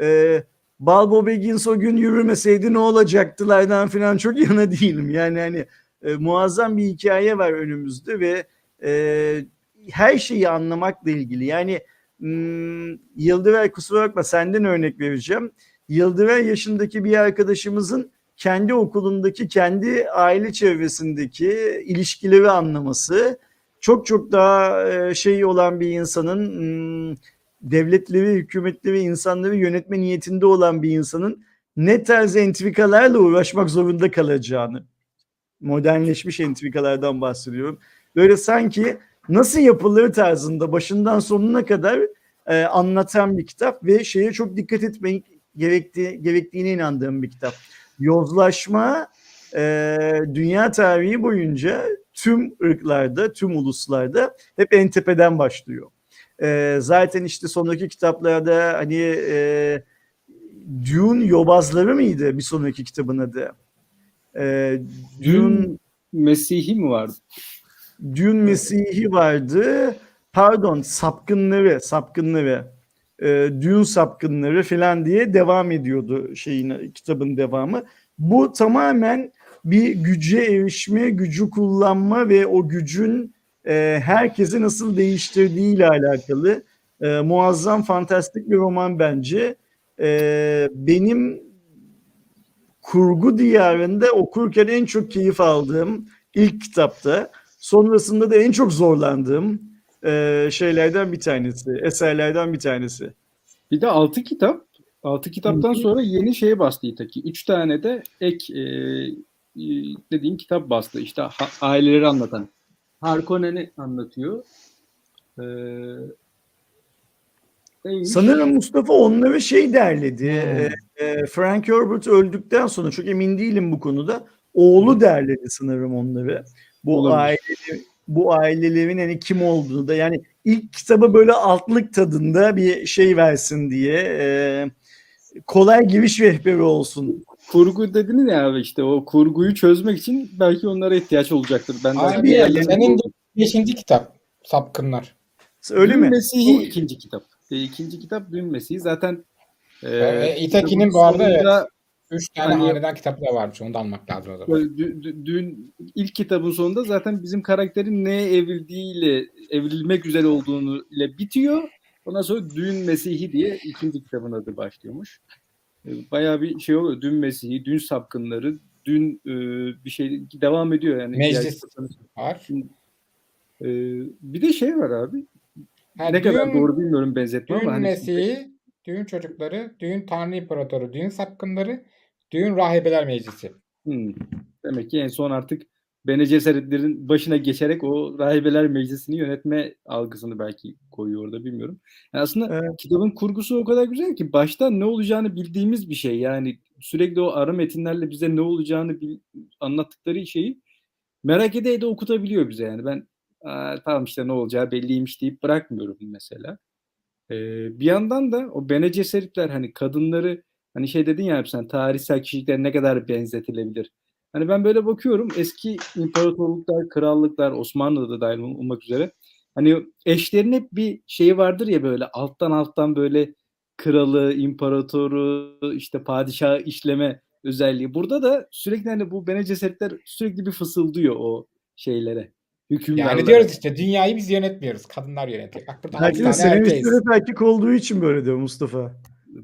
e, Balbo Baggins o gün yürümeseydi ne olacaktılardan falan çok yana değilim. Yani hani e, muazzam bir hikaye var önümüzde ve e, her şeyi anlamakla ilgili. Yani hmm, Yıldıver kusura bakma senden örnek vereceğim. Yıldıver yaşındaki bir arkadaşımızın kendi okulundaki, kendi aile çevresindeki ilişkileri anlaması çok çok daha e, şey olan bir insanın hmm, devletleri, hükümetleri, insanları yönetme niyetinde olan bir insanın ne tarz entrikalarla uğraşmak zorunda kalacağını modernleşmiş entrikalardan bahsediyorum. Böyle sanki nasıl yapılır tarzında başından sonuna kadar e, anlatan bir kitap ve şeye çok dikkat etmek gerektiği, gerektiğine inandığım bir kitap. Yozlaşma e, dünya tarihi boyunca tüm ırklarda, tüm uluslarda hep en tepeden başlıyor. E, zaten işte sonraki kitaplarda hani e, Dune yobazları mıydı bir sonraki kitabın adı? E, Dune, Mesih'i mi vardı? Dune Mesih'i vardı. Pardon sapkınları, sapkınları. E, Dune sapkınları falan diye devam ediyordu şeyin kitabın devamı. Bu tamamen bir güce erişme, gücü kullanma ve o gücün e, herkesi nasıl değiştirdiği ile alakalı e, muazzam, fantastik bir roman bence. E, benim kurgu diyarında okurken en çok keyif aldığım ilk kitapta, sonrasında da en çok zorlandığım e, şeylerden bir tanesi, eserlerden bir tanesi. Bir de altı kitap. Altı kitaptan sonra yeni şeye bastı İtaki. Üç tane de ek e, e, dediğim kitap bastı. İşte ha- aileleri anlatan. Harkonnen'i anlatıyor. Ee, neymiş? Sanırım Mustafa onları şey derledi. Hmm. e, Frank Herbert öldükten sonra çok emin değilim bu konuda. Oğlu derledi sanırım onları. Bu Olabilir. aile bu ailelerin hani kim olduğunu da yani ilk kitaba böyle altlık tadında bir şey versin diye e, kolay giriş rehberi olsun. Kurgu dediniz ya abi işte o kurguyu çözmek için belki onlara ihtiyaç olacaktır. Ben de Abi yani- senin de beşinci kitap Sapkınlar. Öyle Dün mi? Mesih'i ikinci kitap. E, ikinci kitap Dün Mesih'i zaten e, Ee, İtaki'nin kitabın bu arada evet. Üç tane Hani- hanedan kitabı da varmış. Onu da almak lazım o zaman. Dün ilk kitabın sonunda zaten bizim karakterin neye evrildiğiyle evrilmek güzel olduğunu ile bitiyor. Ondan sonra Dün Mesih'i diye ikinci kitabın adı başlıyormuş. E, Bayağı bir şey oluyor. Dün Mesih'i, Dün Sapkınları, dün e, bir şey devam ediyor yani. Meclis. Var. E, bir de şey var abi. Ha, ne kadar düğün- doğru bilmiyorum benzetme Düğün ama hani Mesih'i, düğün çocukları, düğün Tanrı İmparatoru, düğün sapkınları, düğün rahibeler meclisi. Hmm. Demek ki en son artık Bene Gesseritlerin başına geçerek o rahibeler meclisini yönetme algısını belki koyuyor orada bilmiyorum. Yani aslında Evet. kitabın kurgusu o kadar güzel ki baştan ne olacağını bildiğimiz bir şey. Yani sürekli o ara metinlerle bize ne olacağını bil- anlattıkları şeyi merak ede ede okutabiliyor bize yani. Ben "Aa, tamam işte ne olacağı belliymiş deyip bırakmıyorum mesela. Ee, bir yandan da o Bene Gesseritler hani kadınları hani şey dedin ya hep sen tarihsel kişilikler ne kadar benzetilebilir. Hani ben böyle bakıyorum eski imparatorluklar, krallıklar, Osmanlı'da da dahil olmak üzere hani eşlerin hep bir şeyi vardır ya böyle alttan alttan böyle kralı, imparatoru, işte padişahı işleme özelliği. Burada da sürekli hani bu Bene Gesseritler sürekli bir fısıldıyor o şeylere. Hükümdarlara. Yani diyoruz işte dünyayı biz yönetmiyoruz. Kadınlar yönetiyor. Bak burada Belki de erkeğiz. senaristler erkek olduğu için böyle diyor Mustafa.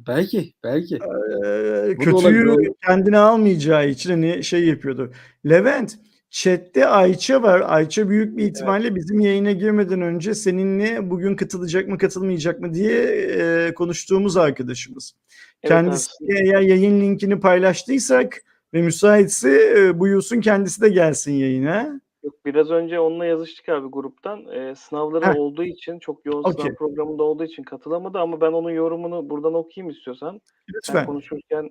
Belki, belki. Ee, da kötüyü kendine almayacağı için hani şey yapıyordu. Levent, chatte Ayça var. Ayça büyük bir ihtimalle bizim yayına girmeden önce seninle bugün katılacak mı katılmayacak mı diye e, konuştuğumuz arkadaşımız. Evet Kendisi eğer yayın linkini paylaştıysak ve müsaitse e, buyursun kendisi de gelsin yayına. Yok, biraz önce onunla yazıştık abi gruptan. Ee, sınavları Heh. olduğu için çok yoğun sınav programında olduğu için katılamadı ama ben onun yorumunu buradan okuyayım istiyorsan. Lütfen. konuşurken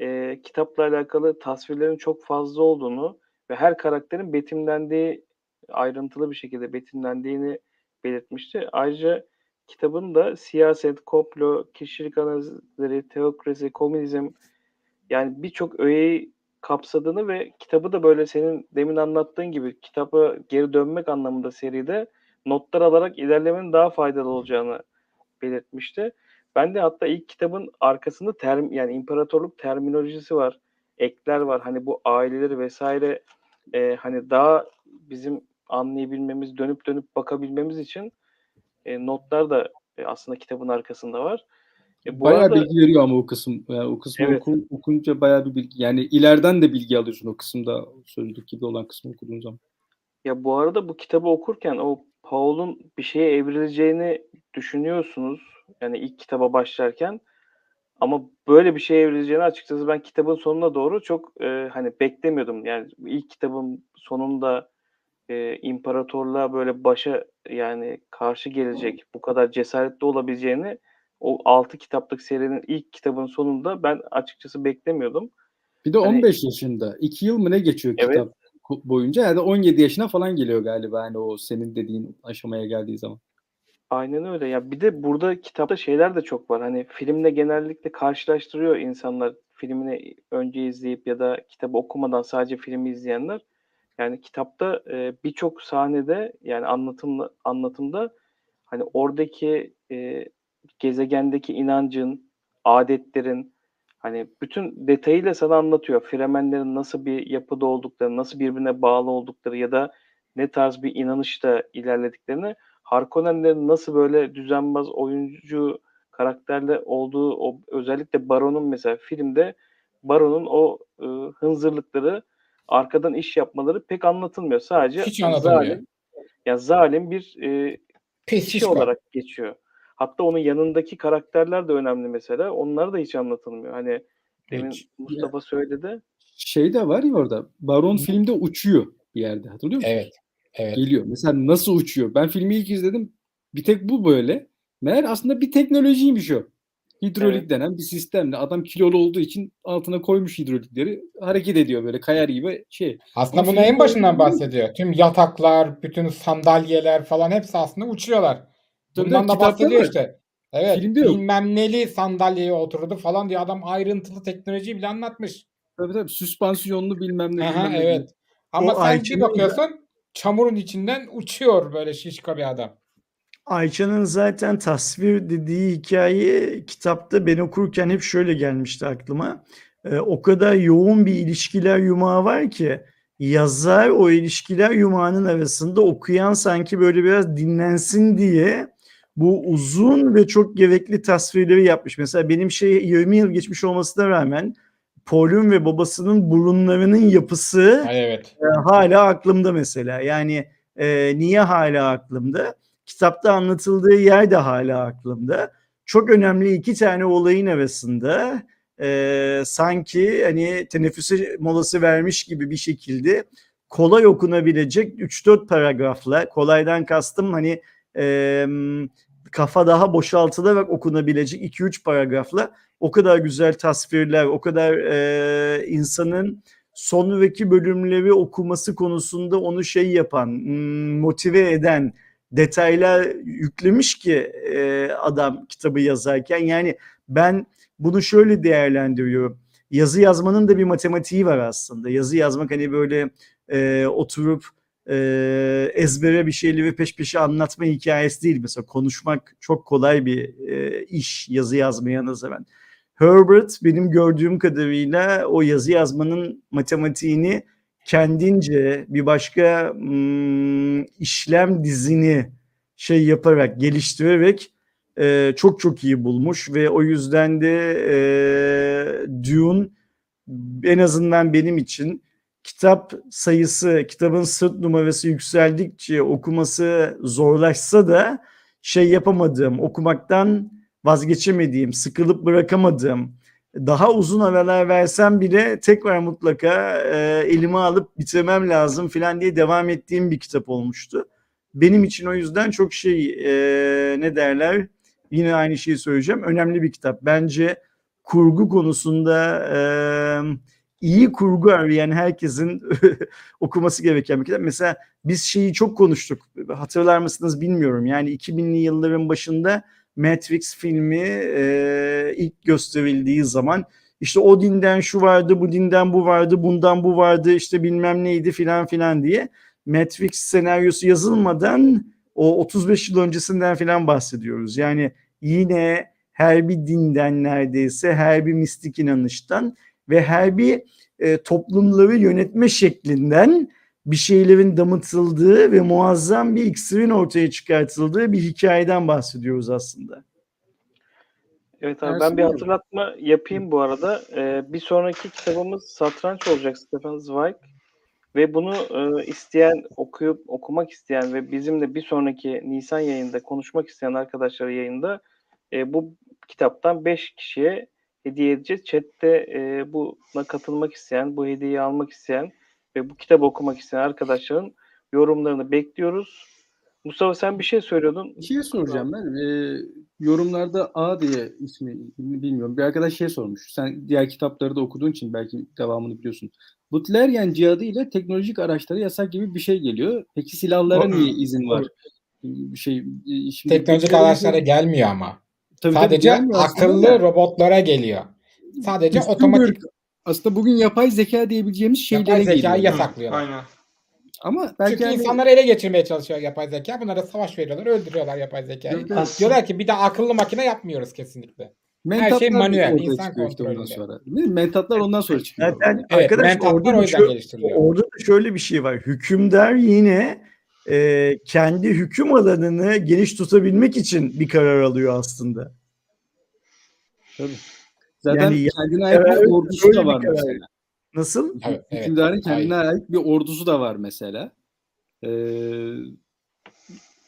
e, kitapla alakalı tasvirlerin çok fazla olduğunu ve her karakterin betimlendiği ayrıntılı bir şekilde betimlendiğini belirtmişti. Ayrıca kitabın da siyaset, komplo, kişilik analizleri, teokrasi, komünizm yani birçok öğeyi kapsadığını ve kitabı da böyle senin demin anlattığın gibi kitaba geri dönmek anlamında seride notlar alarak ilerlemenin daha faydalı olacağını belirtmişti. Ben de hatta ilk kitabın arkasında term yani imparatorluk terminolojisi var. Ekler var. Hani bu aileleri vesaire e, hani daha bizim anlayabilmemiz, dönüp dönüp bakabilmemiz için e, notlar da e, aslında kitabın arkasında var. E, bu bayağı arada- bilgi veriyor ama o kısım. Yani o kısmı Evet. oku- okunca bayağı bir bilgi. Yani ileriden de bilgi alıyorsun o kısımda. Sözlük gibi olan kısmı okuduğun zaman. Ya bu arada bu kitabı okurken o Paul'un bir şeye evrileceğini düşünüyorsunuz. Yani ilk kitaba başlarken. Ama böyle bir şeye evrileceğini açıkçası ben kitabın sonuna doğru çok e, hani beklemiyordum. Yani ilk kitabın sonunda e, imparatorluğa böyle başa yani karşı gelecek bu kadar cesaretli olabileceğini o 6 kitaplık serinin ilk kitabın sonunda ben açıkçası beklemiyordum. Bir de Hani- 15 yaşında. 2 yıl mı ne geçiyor Evet. kitap boyunca? Yani 17 yaşına falan geliyor galiba. Yani o senin dediğin aşamaya geldiği zaman. Aynen öyle. Ya bir de burada kitapta şeyler de çok var. Hani filmle genellikle karşılaştırıyor insanlar filmini önce izleyip ya da kitabı okumadan sadece filmi izleyenler. Yani kitapta e, birçok sahnede yani anlatımda anlatımda hani oradaki e, gezegendeki inancın, adetlerin hani bütün detayıyla sana anlatıyor. Fremenlerin nasıl bir yapıda olduklarını, nasıl birbirine bağlı oldukları ya da ne tarz bir inanışla ilerlediklerini Harkonnenlerin nasıl böyle düzenbaz oyuncu karakterle olduğu o özellikle Baron'un mesela filmde Baron'un o e, hınzırlıkları arkadan iş yapmaları pek anlatılmıyor. Sadece Hiç anlatılmıyor. zalim ya zalim bir e, kişi olarak geçiyor. Hatta onun yanındaki karakterler de önemli mesela. Onlar da hiç anlatılmıyor. Hani demin Hiç. Mustafa söyledi. Şey de var ya orada. Baron Hı. filmde uçuyor bir yerde. Hatırlıyor musun? Evet. Evet. Geliyor. Mesela nasıl uçuyor? Ben filmi ilk izledim. Bir tek bu böyle. Meğer aslında bir teknolojiymiş o. Hidrolik Evet. denen bir sistemle. Adam kilolu olduğu için altına koymuş hidrolikleri. Hareket ediyor böyle kayar gibi şey. Aslında bunu en başından bahsediyor. Tüm yataklar, bütün sandalyeler falan hepsi aslında uçuyorlar. Tabii Bundan da bahsediyor işte. Evet. Filmde yok. Bilmem neli sandalyeye oturdu falan diye adam ayrıntılı teknolojiyi bile anlatmış. Tabii tabii süspansiyonlu bilmem ne. Aha, bilmem ne. evet. Ama O sen bir bakıyorsun çamurun içinden uçuyor böyle şişko bir adam. Ayça'nın zaten tasvir dediği hikaye kitapta ben okurken hep şöyle gelmişti aklıma. Ee, o kadar yoğun bir ilişkiler yumağı var ki yazar o ilişkiler yumağının arasında okuyan sanki böyle biraz dinlensin diye bu uzun ve çok gerekli tasvirleri yapmış. Mesela benim şey 20 yıl geçmiş olmasına rağmen Paul'un ve babasının burunlarının yapısı Ay, evet. e, hala aklımda mesela. Yani e, niye hala aklımda? Kitapta anlatıldığı yer de hala aklımda. Çok önemli iki tane olayın arasında e, sanki hani teneffüse molası vermiş gibi bir şekilde kolay okunabilecek 3-4 paragrafla kolaydan kastım hani e, kafa daha boşaltılarak okunabilecek 2-3 paragrafla o kadar güzel tasvirler, o kadar e, insanın sonraki bölümleri okuması konusunda onu şey yapan, hmm, motive eden detaylar yüklemiş ki e, adam kitabı yazarken. Yani ben bunu şöyle değerlendiriyorum. Yazı yazmanın da bir matematiği var aslında. Yazı yazmak hani böyle e, oturup e, ezbere bir şeyleri peş peşe anlatma hikayesi değil. Mesela konuşmak çok kolay bir e, iş yazı yazmaya nazaran. Herbert benim gördüğüm kadarıyla o yazı yazmanın matematiğini kendince bir başka hmm, işlem dizini şey yaparak geliştirerek e, çok çok iyi bulmuş ve o yüzden de e, Dune en azından benim için kitap sayısı, kitabın sırt numarası yükseldikçe okuması zorlaşsa da şey yapamadığım, okumaktan vazgeçemediğim, sıkılıp bırakamadığım, daha uzun aralar versem bile tekrar mutlaka e, elime alıp bitirmem lazım falan diye devam ettiğim bir kitap olmuştu. Benim için o yüzden çok şey e, ne derler yine aynı şeyi söyleyeceğim. Önemli bir kitap. Bence kurgu konusunda e, iyi kurgu arayan herkesin okuması gereken bir kitap. Mesela biz şeyi çok konuştuk. Hatırlar mısınız bilmiyorum. Yani 2000'li yılların başında Matrix filmi e, ilk gösterildiği zaman işte o dinden şu vardı, bu dinden bu vardı, bundan bu vardı, işte bilmem neydi filan filan diye Matrix senaryosu yazılmadan o 35 yıl öncesinden filan bahsediyoruz. Yani yine her bir dinden neredeyse, her bir mistik inanıştan ve her bir e, toplumları yönetme şeklinden bir şeylerin damıtıldığı ve muazzam bir iksirin ortaya çıkartıldığı bir hikayeden bahsediyoruz aslında. Evet abi ben bir hatırlatma yapayım bu arada. Ee, bir sonraki kitabımız Satranç olacak Stefan Zweig. Ve bunu e, isteyen, okuyup okumak isteyen ve bizimle bir sonraki Nisan yayında konuşmak isteyen arkadaşlara yayında e, bu kitaptan 5 kişiye hediye edeceğiz. Chat'te e, buna katılmak isteyen, bu hediyeyi almak isteyen ve bu kitabı okumak isteyen arkadaşların yorumlarını bekliyoruz. Mustafa sen bir şey söylüyordun. Bir şey soracağım ben. Ee, yorumlarda A diye ismi bilmiyorum. Bir arkadaş şey sormuş. Sen diğer kitapları da okuduğun için belki devamını biliyorsun. Butlerian cihadı ile teknolojik araçları yasak gibi bir şey geliyor. Peki silahlara niye izin var? Bir şey e, şimdi Teknolojik araçlara gelmiyor ama. Tabii Sadece akıllı robotlara geliyor. Sadece Üstün otomatik bir- aslında bugün yapay zeka diyebileceğimiz şeylere yapay zekayı geliyor. yasaklıyorlar. Aynen. Ama belki Çünkü hani- insanları ele geçirmeye çalışıyor yapay zeka. Bunlara savaş veriyorlar, öldürüyorlar yapay zekayı. Evet. Diyorlar ki bir de akıllı makine yapmıyoruz kesinlikle. mentatlar şey manuel, insan çıkıyor işte ondan kontrolünde. sonra. Değil mi? Mentatlar ondan sonra çıkıyor. Zaten Evet, arkadaş mentatlar orada o da, yüzden şö- geliştiriliyor. orada da şöyle bir şey var. Hükümdar yine e, kendi hüküm alanını geniş tutabilmek için bir karar alıyor aslında. Tabii. Zaten Yani ya- kendine ait bir ordusu da var mesela. Nasıl? Evet, evet. Hükümdarın kendine ait bir ordusu da var mesela. Ee,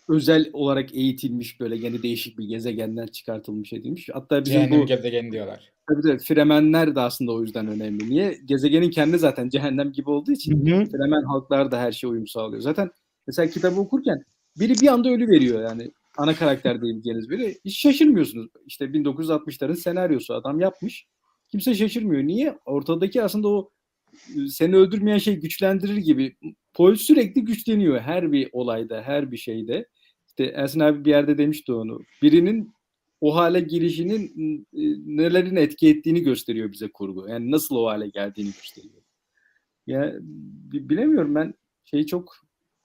özel olarak eğitilmiş böyle gene değişik bir gezegenden çıkartılmış edilmiş. Hatta bizim Cehennem bu gezegeni diyorlar. tabii de Fremenler de aslında o yüzden önemli. Niye? Gezegenin kendi zaten cehennem gibi olduğu için Hı hı. Fremen halklar da her şeye uyum sağlıyor. Zaten mesela kitabı okurken biri bir anda ölü veriyor yani. Ana karakter diyebileceğiniz biri. Hiç şaşırmıyorsunuz. İşte 1960'ların senaryosu adam yapmış. Kimse şaşırmıyor. Niye? Ortadaki aslında o e, seni öldürmeyen şey güçlendirir gibi. Paul sürekli güçleniyor her bir olayda, her bir şeyde. İşte Ersin abi bir yerde demişti onu. Birinin o hale gelişinin e, nelerin etki ettiğini gösteriyor bize kurgu. Yani nasıl o hale geldiğini gösteriyor. Ya bi- bilemiyorum ben şeyi çok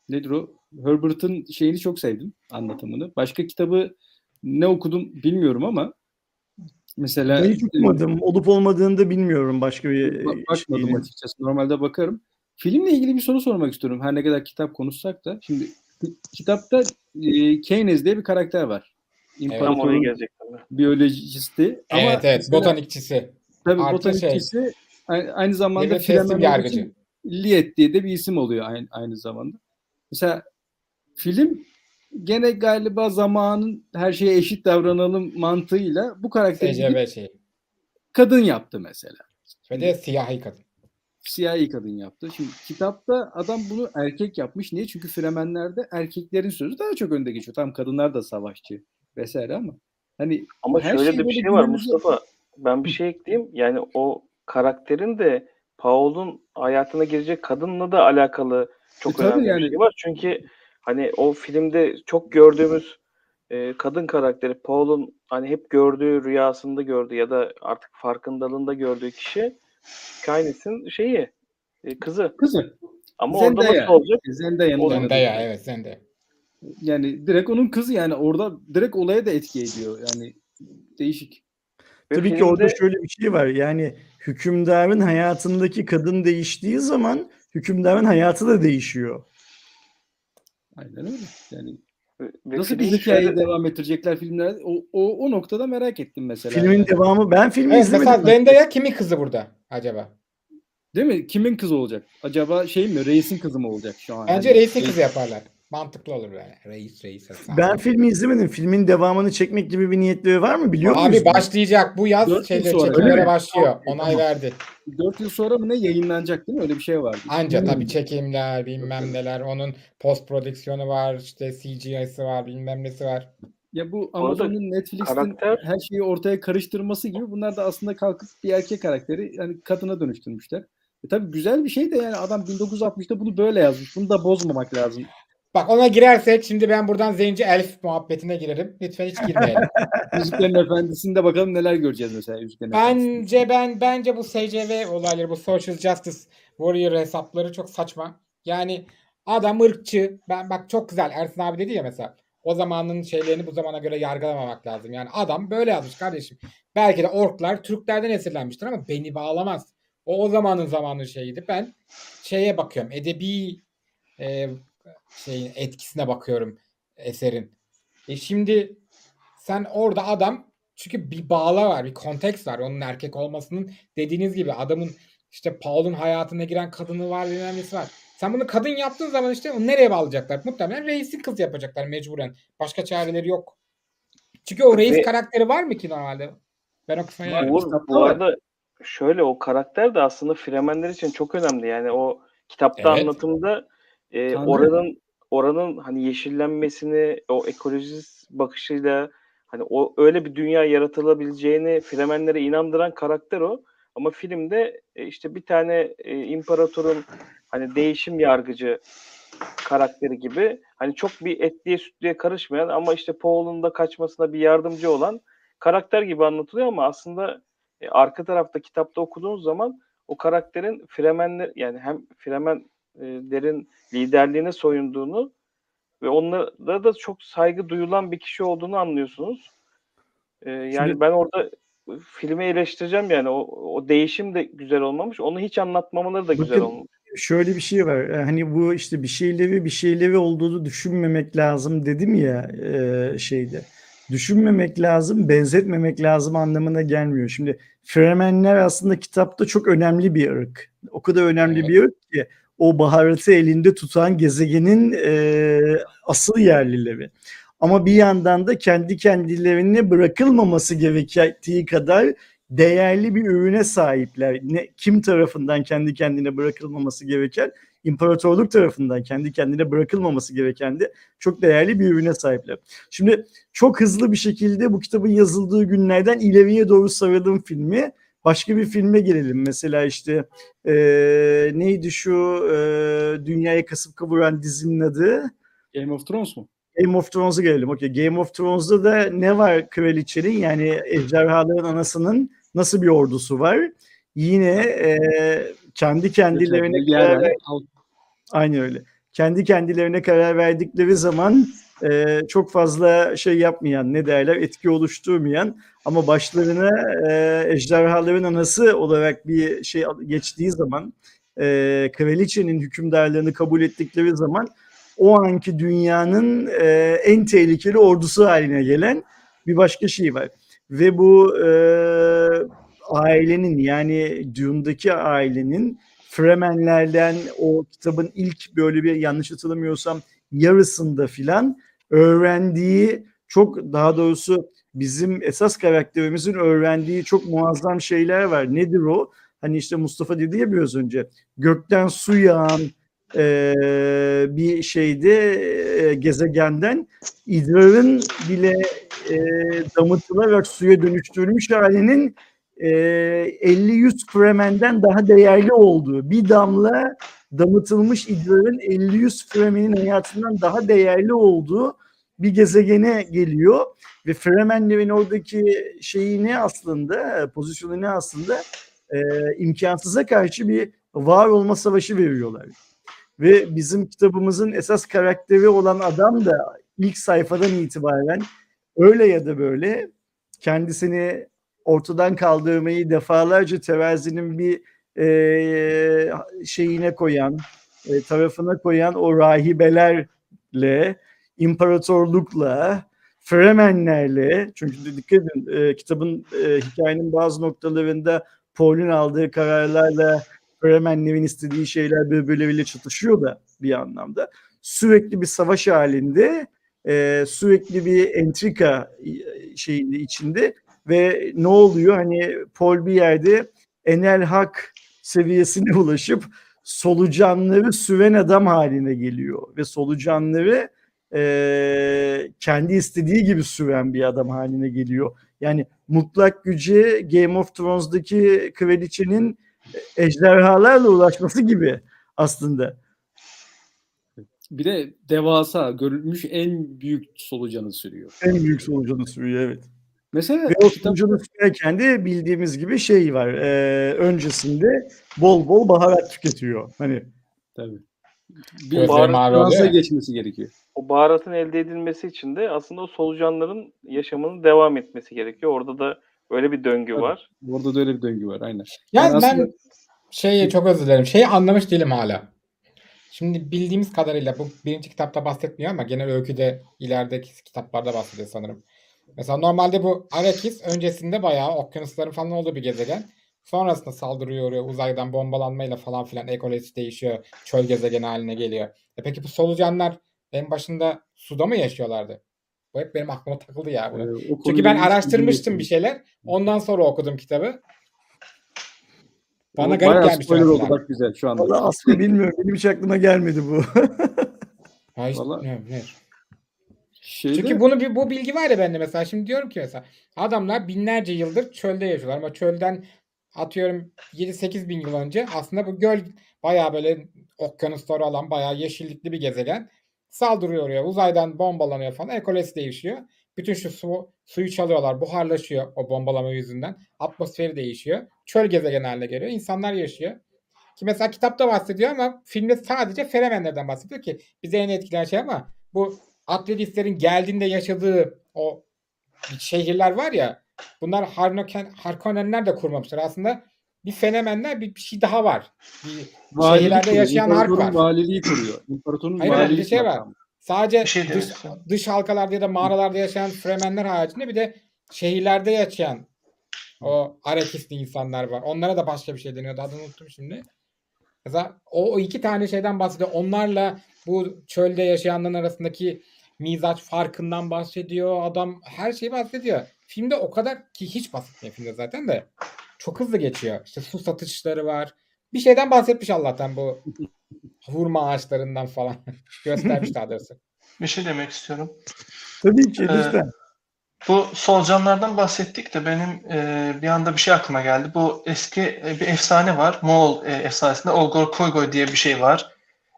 nedir o? Herbert'ın şeyini çok sevdim anlatımını. Başka kitabı ne okudum bilmiyorum ama mesela Ben hiç okumadım. Olup olmadığını da bilmiyorum başka bir Ba- bakmadım şeyini. açıkçası. Normalde bakarım. Filmle ilgili bir soru sormak istiyorum. Her ne kadar kitap konuşsak da. Şimdi ki- kitapta e, Keynes diye bir karakter var. İmparatorun gelecektim ben. biyolojisti. Ama evet evet mesela- botanikçisi. Tabii Artı botanikçisi Aynı, aynı zamanda olduğu yargıcı. Liet diye de bir isim oluyor aynı, aynı zamanda. Mesela film gene galiba zamanın her şeye eşit davranalım mantığıyla bu karakteri şeyi. kadın yaptı mesela. Ve de siyahi kadın. Siyahi kadın yaptı. Şimdi kitapta adam bunu erkek yapmış. Niye? Çünkü Fremenlerde erkeklerin sözü daha çok önde geçiyor. Tamam kadınlar da savaşçı vesaire ama hani Ama her şöyle şey de bir şey var Mustafa. Ben bir şey ekleyeyim. Yani o karakterin de Paul'un hayatına girecek kadınla da alakalı çok E önemli yani. bir şey var. Çünkü hani o filmde çok gördüğümüz e, kadın karakteri Paul'un hani hep gördüğü rüyasında gördüğü ya da artık farkındalığında gördüğü kişi Kainis'in şeyi e, kızı. kızı. Ama orada Zendaya. nasıl olacak? Zendaya kız. evet Zendaya. Yani direkt onun kızı yani orada direkt olaya da etki ediyor. Yani değişik. Ve Tabii ki filmde- orada şöyle bir şey var. Yani hükümdarın hayatındaki kadın değiştiği zaman hükümdarın hayatı da değişiyor. Aynen öyle. Yani ve- nasıl bir film hikayeyi şöyle- devam ettirecekler filmlerde? O, o, o noktada merak ettim mesela. Filmin yani. devamı ben filmi Evet izlemedim. mesela Zendaya kimin kızı burada acaba? Değil mi? Kimin kızı olacak? Acaba şey mi? Reisin kızı mı olacak şu an? Bence Yani reisin reis- kızı yaparlar. Mantıklı olur yani. Reis reis. Hasan. Ben filmi izlemedim. Filmin devamını çekmek gibi bir niyetleri var mı biliyor Abi muyuz? başlayacak bu yaz Dört yıl şeyler sonra, öyle çekimlere mi? başlıyor. Tamam, Onay tamam. verdi. 4 yıl sonra mı ne yayınlanacak değil mi? Öyle bir şey vardı. Anca tabii çekimler bilmem neler. Onun post prodüksiyonu var. işte CGI'si var bilmem nesi var. Ya bu arada Amazon'un Netflix'in karakter- her şeyi ortaya karıştırması gibi bunlar da aslında kalkıp bir erkek karakteri yani kadına dönüştürmüşler. E tabii güzel bir şey de yani adam 1960'ta bunu böyle yazmış. Bunu da bozmamak lazım. Bak ona girersek şimdi ben buradan Zenci Elf muhabbetine girerim. Lütfen hiç girmeyelim. Yüzüklerin Efendisi'nde bakalım neler göreceğiz mesela Yüzüklerin. Bence ben bence bu SCV olayları, bu Social Justice Warrior hesapları çok saçma. Yani adam ırkçı. Ben bak çok güzel Ersin abi dedi ya mesela. O zamanın şeylerini bu zamana göre yargılamamak lazım. Yani adam böyle yazmış kardeşim. Belki de orklar Türklerden esinlenmiştir ama beni bağlamaz. O o zamanın zamanın şeyiydi. Ben şeye bakıyorum. Edebi e, şeyin etkisine bakıyorum eserin. E şimdi sen orada adam çünkü bir bağla var, bir konteks var. Onun erkek olmasının dediğiniz gibi adamın işte Paul'un hayatına giren kadını var, nesi var. Sen bunu kadın yaptığın zaman işte onu nereye bağlayacaklar? Muhtemelen reisin kız yapacaklar mecburen. Başka çareleri yok. Çünkü o reis Ve- karakteri var mı ki normalde? Ben o kısma Var. yani. Uğur, bu arada şöyle o karakter de aslında Fremenler için çok önemli. Yani o kitapta Evet. anlatımda e, Tanrı. oranın oranın hani yeşillenmesini o ekolojist bakışıyla hani o öyle bir dünya yaratılabileceğini Fremenlere inandıran karakter o. Ama filmde e, işte bir tane e, imparatorun hani değişim yargıcı karakteri gibi hani çok bir etliye sütlüye karışmayan ama işte Paul'un da kaçmasına bir yardımcı olan karakter gibi anlatılıyor ama aslında e, arka tarafta kitapta okuduğunuz zaman o karakterin Fremenler yani hem Fremenlerin liderliğine soyunduğunu ve onlara da çok saygı duyulan bir kişi olduğunu anlıyorsunuz. E, yani Şimdi- ben orada filmi eleştireceğim yani o, o değişim de güzel olmamış. Onu hiç anlatmamaları da güzel Bakın, olmuş. Şöyle bir şey var. e, Hani bu işte bir şeyleri bir şeyleri olduğunu düşünmemek lazım dedim ya e, şeyde. Düşünmemek lazım, benzetmemek lazım anlamına gelmiyor. Şimdi Fremenler aslında kitapta çok önemli bir ırk. O kadar önemli Evet. bir ırk ki o baharatı elinde tutan gezegenin e, asıl yerlileri. Ama bir yandan da kendi kendilerine bırakılmaması gerektiği kadar değerli bir ürüne sahipler. Ne, kim tarafından kendi kendine bırakılmaması gereken? İmparatorluk tarafından kendi kendine bırakılmaması gereken de çok değerli bir ürüne sahipler. Şimdi çok hızlı bir şekilde bu kitabın yazıldığı günlerden ileriye doğru saralım filmi. Başka bir filme gelelim. Mesela işte eee, neydi şu eee, dünyaya kasıp kavuran dizinin adı? Game of Thrones mu? Game of Thrones'a gelelim. Okey. Game of Thrones'da da ne var kraliçenin yani ejderhaların anasının nasıl bir ordusu var? Yine e, kendi kendilerine karar ver- aynı öyle. Kendi kendilerine karar verdikleri zaman e, çok fazla şey yapmayan ne derler etki oluşturmayan ama başlarına e, ejderhaların anası olarak bir şey geçtiği zaman e, kraliçenin hükümdarlığını kabul ettikleri zaman o anki dünyanın e, en tehlikeli ordusu haline gelen bir başka şey var. Ve bu e, ailenin yani Dune'daki ailenin Fremenlerden o kitabın ilk böyle bir yanlış hatırlamıyorsam yarısında filan öğrendiği çok daha doğrusu bizim esas karakterimizin öğrendiği çok muazzam şeyler var. Nedir o? Hani işte Mustafa dedi ya biraz önce gökten su yağan eee, bir şeyde eee, gezegenden idrarın bile eee damıtılarak suya dönüştürülmüş halinin eee 50-100 Fremen'den daha değerli olduğu bir damla damıtılmış idrarın 50-100 Fremen'in hayatından daha değerli olduğu bir gezegene geliyor ve Fremenlerin oradaki şeyi ne aslında pozisyonu ne aslında eee imkansıza karşı bir var olma savaşı veriyorlar. Ve bizim kitabımızın esas karakteri olan adam da ilk sayfadan itibaren öyle ya da böyle kendisini ortadan kaldırmayı defalarca terazinin bir eee, şeyine koyan, e, tarafına koyan o rahibelerle, imparatorlukla, Fremenlerle, çünkü dikkat edin e, kitabın e, hikayenin bazı noktalarında Paul'ün aldığı kararlarla Fremenlerin istediği şeyler birbirleriyle çatışıyor da bir anlamda. Sürekli bir savaş halinde, e, sürekli bir entrika e, şeyinde içinde ve ne oluyor? Hani Paul bir yerde enel hak seviyesine ulaşıp solucanları süven adam haline geliyor ve solucanları e, kendi istediği gibi süren bir adam haline geliyor. Yani mutlak güce Game of Thrones'daki kraliçenin ejderhalarla ulaşması gibi aslında. Bir de devasa görülmüş en büyük solucanı sürüyor. En büyük solucanı sürüyor evet. Mesela Ve o solucanı sürerken de bildiğimiz gibi şey var. e, öncesinde bol bol baharat tüketiyor. Hani tabii. Bir Gözleri Baharat mavi oluyor Fransa ya. geçmesi gerekiyor. O baharatın elde edilmesi için de aslında o solucanların yaşamının devam etmesi gerekiyor. Orada da öyle bir döngü Tabii. var. Orada da öyle bir döngü var aynen. Yani Yani ben aslında- şeyi çok özür dilerim. Şeyi anlamış değilim hala. Şimdi bildiğimiz kadarıyla bu birinci kitapta bahsetmiyor ama genel öyküde ilerideki kitaplarda bahsediyor sanırım. Mesela normalde bu Arrakis öncesinde bayağı okyanusların falan olduğu bir gezegen. Sonrasında saldırıyor oraya uzaydan bombalanmayla falan filan ekolojisi değişiyor. Çöl gezegeni haline geliyor. E peki bu solucanlar en başında suda mı yaşıyorlardı? Bu hep benim aklıma takıldı ya. bunu. Ee, Çünkü ben araştırmıştım bir şeyler. Ondan sonra okudum kitabı. Bana O garip bayağı gelmişti spoiler oldu bak güzel şu anda. valla aslında bilmiyorum. Benim hiç aklıma gelmedi bu. Ha, hiç Vallahi- ne? Şeyde, Çünkü bunu bir bu bilgi var ya bende mesela. Şimdi diyorum ki mesela adamlar binlerce yıldır çölde yaşıyorlar ama çölden atıyorum 7-8 bin yıl önce aslında bu göl bayağı böyle okyanusları olan bayağı yeşillikli bir gezegen. Saldırıyor oraya uzaydan bombalanıyor falan ekolojisi değişiyor. Bütün şu su, suyu çalıyorlar buharlaşıyor o bombalama yüzünden. Atmosferi değişiyor. Çöl gezegeni haline geliyor. İnsanlar yaşıyor. Ki mesela kitapta bahsediyor ama filmde sadece Fremenlerden bahsediyor ki bize en etkileyen şey ama bu Atreides'lerin geldiğinde yaşadığı o şehirler var ya bunlar Harnoken, Harkonnenler de kurmamışlar. Aslında bir fenomenler bir, bir şey daha var. Bir valilik şehirlerde kuruyor, yaşayan hark imparatorun var. valiliği kuruyor. İmparatorun Hayır, hayır, bir valilik şey var. Sadece Bir şey dış, dış halkalarda ya da mağaralarda yaşayan Fremenler haricinde bir de şehirlerde yaşayan o Arakisli insanlar var. Onlara da başka bir şey deniyordu. Adını unuttum şimdi. Mesela o, o iki tane şeyden bahsediyor. Onlarla bu çölde yaşayanların arasındaki mizaç farkından bahsediyor. Adam her şeyi bahsediyor. Filmde o kadar ki hiç bahsetmiyor filmde zaten de. Çok hızlı geçiyor. İşte su satışları var. Bir şeyden bahsetmiş Allah'tan bu hurma ağaçlarından falan. Göstermiş daha doğrusu. Bir şey demek istiyorum. Tabii ki Ee, lütfen. Bu solucanlardan bahsettik de benim e, bir anda bir şey aklıma geldi. Bu eski e, bir efsane var. Moğol e, efsanesinde Olgor Koygoy diye bir şey var.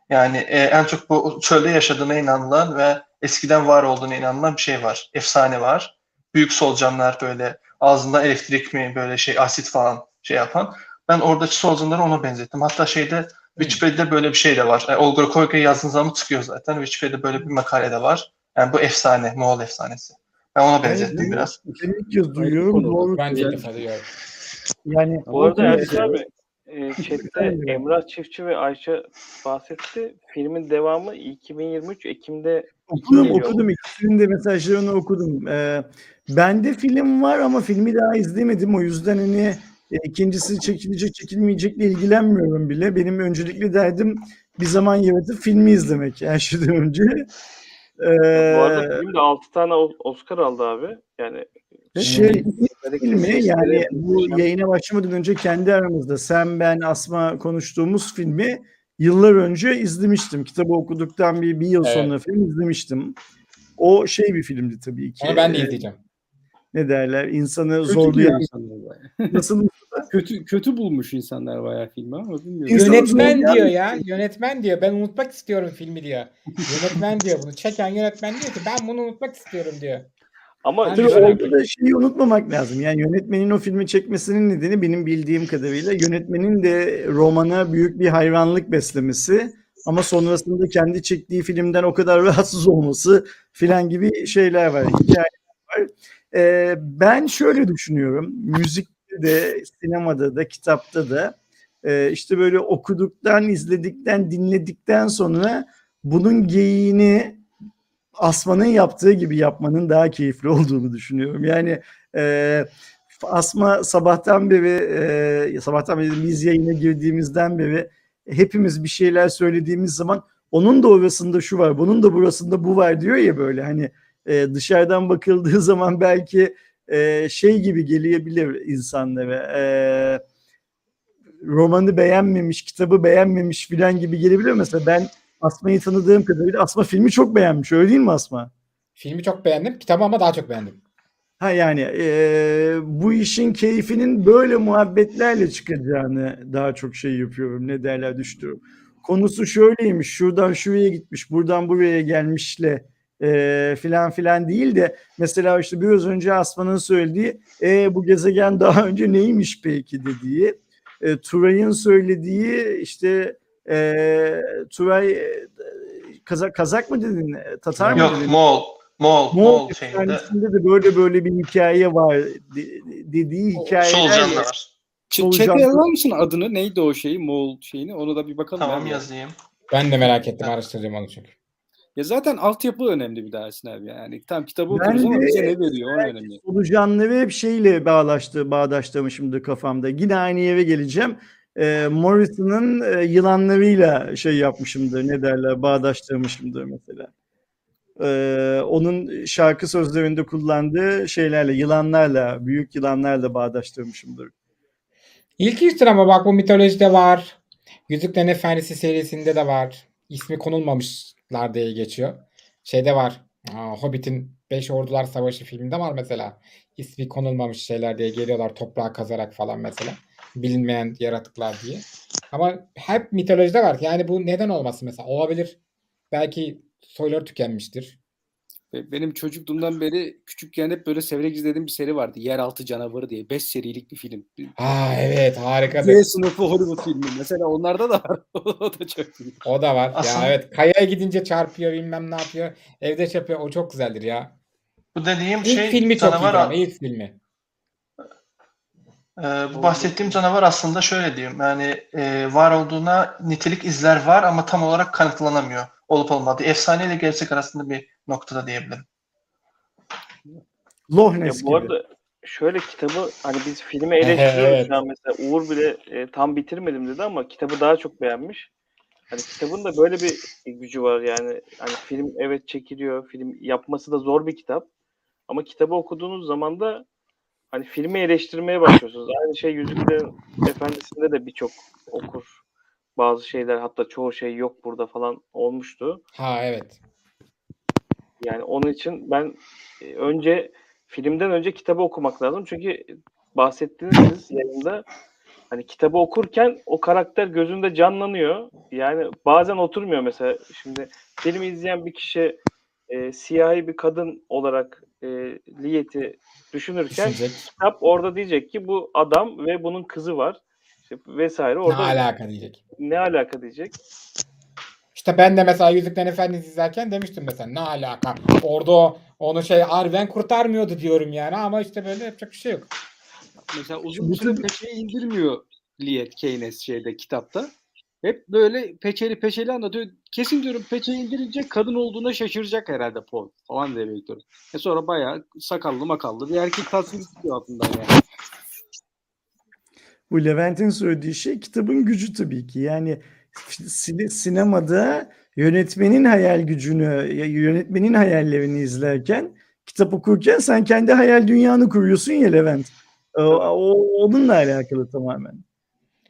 Yani e, en çok bu çölde yaşadığına inanılan ve eskiden var olduğuna inanılan bir şey var. Efsane var. Büyük solucanlar böyle ağzında elektrik mi böyle şey asit falan şey yapan. Ben oradaki solucanları ona benzettim. Hatta şeyde Wikipedia'da böyle bir şey de var. E, Olgor Koygoy yazdığın zaman çıkıyor zaten. Wikipedia'da böyle bir makale de var. Yani bu efsane, Moğol efsanesi. Ben ona benzettim Evet. biraz. Ben ilk kez duyuyorum. Doğru. Ben de ilk. Yani Bu arada. Ersin abi e, chatte Efendim? Emrah Çiftçi ve Ayşe bahsetti. Filmin devamı 2023 Ekim'de Okudum geliyor. okudum. İkisinin de mesajlarını okudum. Ee, bende film var ama filmi daha izlemedim. O yüzden hani E, ikincisi çekilecek çekilmeyecekle ilgilenmiyorum bile. Benim öncelikli derdim bir zaman yaratıp filmi izlemek her şeyden önce. Bu arada Ee, film de 6 tane Oscar aldı abi. Yani şey filmi yani bu yayına başlamadan önce kendi aramızda sen ben Asma konuştuğumuz filmi yıllar önce izlemiştim. Kitabı okuduktan bir, bir yıl Evet. sonra film izlemiştim. O şey bir filmdi tabii ki. Onu ben de Ee, izleyeceğim. Ne derler? İnsanı Kötü diyor zorlayan nasıl kötü kötü bulmuş insanlar bayağı filmi ama bilmiyorum. Yönetmen diyor ya. film. Yönetmen diyor. Ben unutmak istiyorum filmi diyor. Yönetmen diyor bunu. Çeken yönetmen diyor ki ben bunu unutmak istiyorum diyor. Ama güzel orada da şeyi unutmamak lazım. Yani yönetmenin o filmi çekmesinin nedeni benim bildiğim kadarıyla yönetmenin de romana büyük bir hayranlık beslemesi ama sonrasında kendi çektiği filmden o kadar rahatsız olması filan gibi şeyler var. hikayeler var. Ee, ben şöyle düşünüyorum. Müzikte de, sinemada da, kitapta da e, işte böyle okuduktan, izledikten, dinledikten sonra bunun geyiğini Asma'nın yaptığı gibi yapmanın daha keyifli olduğunu düşünüyorum. Yani e, Asma sabahtan beri e, sabahtan beri biz yayına girdiğimizden beri hepimiz bir şeyler söylediğimiz zaman onun da orasında şu var, bunun da burasında bu var diyor ya böyle hani e, dışarıdan bakıldığı zaman belki e, şey gibi gelebilir insanlara. E, romanı beğenmemiş, kitabı beğenmemiş filan gibi gelebilir. Mesela ben Asma'yı tanıdığım kadarıyla Asma filmi çok beğenmiş. Öyle değil mi Asma? Filmi çok beğendim. Kitabı ama daha çok beğendim. Ha yani eee, bu işin keyfinin böyle muhabbetlerle çıkacağını daha çok şey yapıyorum. Ne derler düştüğüm. Konusu şöyleymiş. Şuradan şuraya gitmiş. Buradan buraya gelmişle eee filan filan değil de mesela işte biraz önce Asma'nın söylediği e, bu gezegen daha önce neymiş peki dediği e, Turay'ın söylediği işte e, Turay e, Kazak, Kazak mı dedin? Tatar mı Yok dedin? Moğol. Moğol. Moğol efsanesinde de böyle böyle bir hikaye var de- dediği hikayeler. Solucan da var. Ç- Solucan- Çete yazar mısın adını? Neydi o şeyi? Moğol şeyini? Ona da bir bakalım. Tamam abi. yazayım. Ben de merak ettim. Araştıracağım onu çünkü. Ya zaten altyapı önemli bir daha Ersin abi. Yani tam kitabı Ben okuruz ama bize ne veriyor o önemli. Solucanları hep şeyle bağlaştı, bağdaştırmışımdır kafamda. Yine aynı yere geleceğim. Ee, Morrison'ın e, yılanlarıyla şey yapmışımdır, ne derler, bağdaştırmışımdır mesela. Ee, onun şarkı sözlerinde kullandığı şeylerle, yılanlarla, büyük yılanlarla bağdaştırmışımdır. İlk iştir ama bak bu mitolojide var. Yüzüklerin Efendisi serisinde de var. İsmi konulmamışlar diye geçiyor. Şeyde var. Hobbit'in Beş Ordular Savaşı filminde var mesela. İsmi konulmamış şeyler diye geliyorlar toprağa kazarak falan mesela. Bilinmeyen yaratıklar diye. Ama hep mitolojide var. Yani bu neden olmasın mesela? Olabilir. Belki soyları tükenmiştir. Benim çocukluğumdan beri küçükken hep böyle severek izlediğim bir seri vardı. Yeraltı Canavarı diye. 5 serilik bir film. Aa evet harikadır. Z sınıfı Hollywood filmi. Mesela onlarda da var. o da çok iyi. O da var. Aslında- Ya evet kayaya gidince çarpıyor bilmem ne yapıyor. Evde çarpıyor. O çok güzeldir ya. Bu dediğim İlk şey filmi çok canavar iyiydi ama ilk filmi. Ee, bu bahsettiğim canavar aslında şöyle diyeyim yani e, var olduğuna nitelik izler var ama tam olarak kanıtlanamıyor olup olmadığı. Efsane ile gerçek arasında bir noktada diyebilirim. Ness bu arada şöyle kitabı hani biz filmi eleştiriyoruz Evet. mesela Uğur bile e, tam bitirmedim dedi ama kitabı daha çok beğenmiş. Hani kitabın da böyle bir gücü var yani. Hani film evet çekiliyor. Film yapması da zor bir kitap. Ama kitabı okuduğunuz zaman da hani filmi eleştirmeye başlıyorsunuz. Aynı şey Yüzüklerin Efendisi'nde de birçok okur. Bazı şeyler hatta çoğu şey yok burada falan olmuştu. Ha evet. Yani onun için ben e, önce filmden önce kitabı okumak lazım. Çünkü bahsettiğiniz siz yayında hani kitabı okurken o karakter gözünde canlanıyor. Yani bazen oturmuyor mesela. Şimdi filmi izleyen bir kişi e, siyahi bir kadın olarak e, Liyet'i düşünürken Düşünecek. kitap orada diyecek ki bu adam ve bunun kızı var. İşte vesaire Ne orada alaka diyecek. ne alaka diyecek. İşte ben de mesela Yüzüklerin Efendisi izlerken demiştim mesela ne alaka. Orada onu şey Arwen kurtarmıyordu diyorum yani ama işte böyle yapacak bir şey yok. Mesela uzun bir süre peçeyi indirmiyor Liet Keynes şeyde kitapta. Hep böyle peçeli peçeli anlatıyor. Kesin diyorum peçeyi indirince kadın olduğuna şaşıracak herhalde Paul falan diye bekliyorum. E sonra bayağı sakallı makallı bir erkek tasviri çıkıyor altından yani. bu Levent'in söylediği şey kitabın gücü tabii ki. Yani sine- sinemada yönetmenin hayal gücünü, yönetmenin hayallerini izlerken, kitap okurken sen kendi hayal dünyanı kuruyorsun ya Levent. O- onunla alakalı tamamen.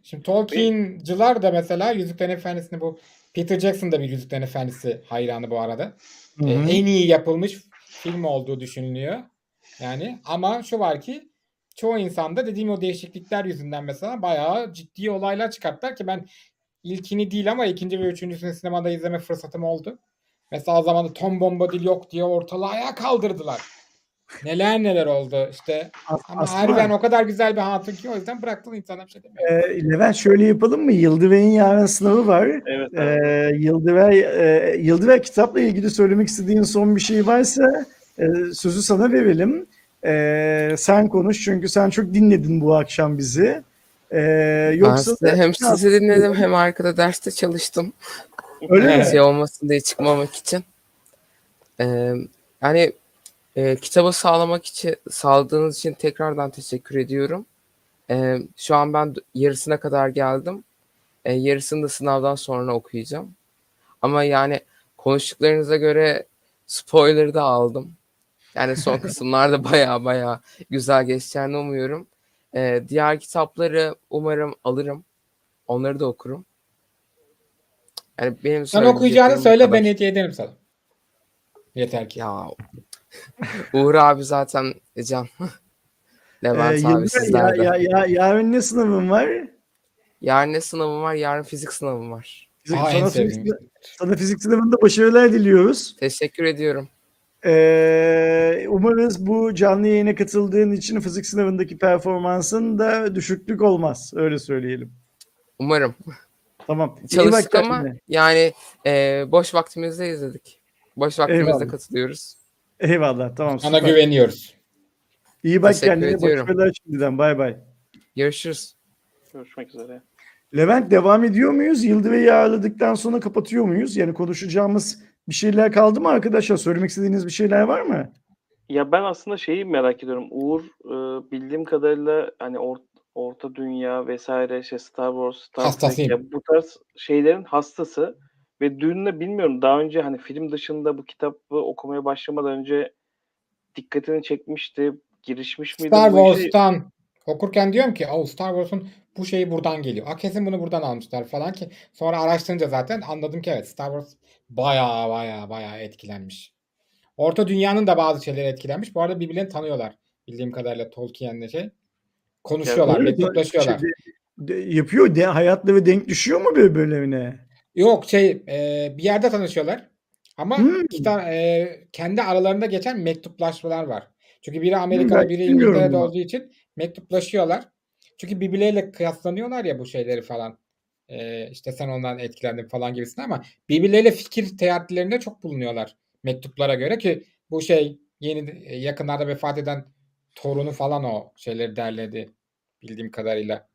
Şimdi Tolkien'cılar da mesela Yüzüklerin Efendisi'ni bu Peter Jackson da bir Yüzüklerin Efendisi hayranı bu arada. Hı E, hı. en iyi yapılmış film olduğu düşünülüyor. Yani ama şu var ki çoğu insanda dediğim o değişiklikler yüzünden mesela bayağı ciddi olaylar çıkarttılar ki ben ilkini değil ama ikinci ve üçüncüsünü sinemada izleme fırsatım oldu. Mesela o zaman da Tom Bombadil yok diye ortalığı ayağa kaldırdılar. Neler neler oldu işte. As- Ama aslında- harbiden o kadar güzel bir hatun ki o yüzden bıraktılar insanlar bir şey demiyor. Ee, Levent şöyle yapalım mı? Yıldıray'ın yarın sınavı var. Evet. Ee, Yıldıray, e, Yıldıray kitapla ilgili söylemek istediğin son bir şey varsa e, sözü sana verelim. Ee, sen konuş çünkü sen çok dinledin bu akşam bizi. Ee, yoksa ben size hem sizi dinledim hem arkada derste çalıştım. öyle mi? Evet. Şey olmasın diye çıkmamak için. Ee, yani e, kitabı sağlamak için sağladığınız için tekrardan teşekkür ediyorum. Ee, şu an ben yarısına kadar geldim. Ee, yarısını da sınavdan sonra okuyacağım. Ama yani konuştuklarınıza göre spoiler da aldım. Yani son kısımlarda baya baya güzel geçeceğini umuyorum. Ee, diğer kitapları umarım alırım. Onları da okurum. Yani benim Sen okuyacağını söyle kadar. ben hediye ederim sana. Yeter ki. Ya Uğur abi zaten Can. Ee, Levent abi Yıldıray, ya, ya, ya, yarın ne sınavın var? Yarın ne sınavım var? Yarın fizik sınavım var. Fizik- Aa, sana, fizik, sana fizik sınavında başarılar diliyoruz. Teşekkür ediyorum. Ee, umarız bu canlı yayına katıldığın için fizik sınavındaki performansın da düşüklük olmaz. Öyle söyleyelim. Umarım. Tamam. Çalıştık ama kendine. yani e, boş vaktimizde izledik. Boş vaktimizde Eyvallah. katılıyoruz. Eyvallah. Tamam. Sana süper. güveniyoruz. İyi bak Teşekkür kendine. ediyorum. Başarılar şimdiden. Bay bay. Görüşürüz. Görüşmek üzere. Levent devam ediyor muyuz? Yıldıray'ı ağırladıktan sonra kapatıyor muyuz? Yani konuşacağımız bir şeyler kaldı mı arkadaşlar? Söylemek istediğiniz bir şeyler var mı? Ya ben aslında şeyi merak ediyorum. Uğur e, bildiğim kadarıyla hani or- Orta Dünya vesaire işte Star Wars, Star Trek Hastasıyım. ya bu tarz şeylerin hastası ve Dune'la bilmiyorum daha önce hani film dışında bu kitabı okumaya başlamadan önce dikkatini çekmişti. Girişmiş miydi Star? Wars'tan okurken diyorum ki o Star Wars'un bu şeyi buradan geliyor. A kesin bunu buradan almışlar falan ki sonra araştırınca zaten anladım ki evet Star Wars baya baya baya etkilenmiş. Orta Dünya'nın da bazı şeyleri etkilenmiş. Bu arada birbirlerini tanıyorlar. Bildiğim kadarıyla Tolkien'le şey. Konuşuyorlar, Öyle mektuplaşıyorlar. şey de- de- yapıyor. De, hayatları denk düşüyor mu birbirlerine? Yok şey e, bir yerde tanışıyorlar. Ama Hmm. kita, e, kendi aralarında geçen mektuplaşmalar var. Çünkü biri Amerika'da ben biri bilmiyorum İngiltere'de bunu. olduğu için mektuplaşıyorlar. Çünkü birbirleriyle kıyaslanıyorlar ya bu şeyleri falan. E, işte sen ondan etkilendin falan gibisinden ama birbirleriyle fikir teatilerinde çok bulunuyorlar mektuplara göre ki bu şey yeni e, yakınlarda vefat eden torunu falan o şeyleri derledi bildiğim kadarıyla.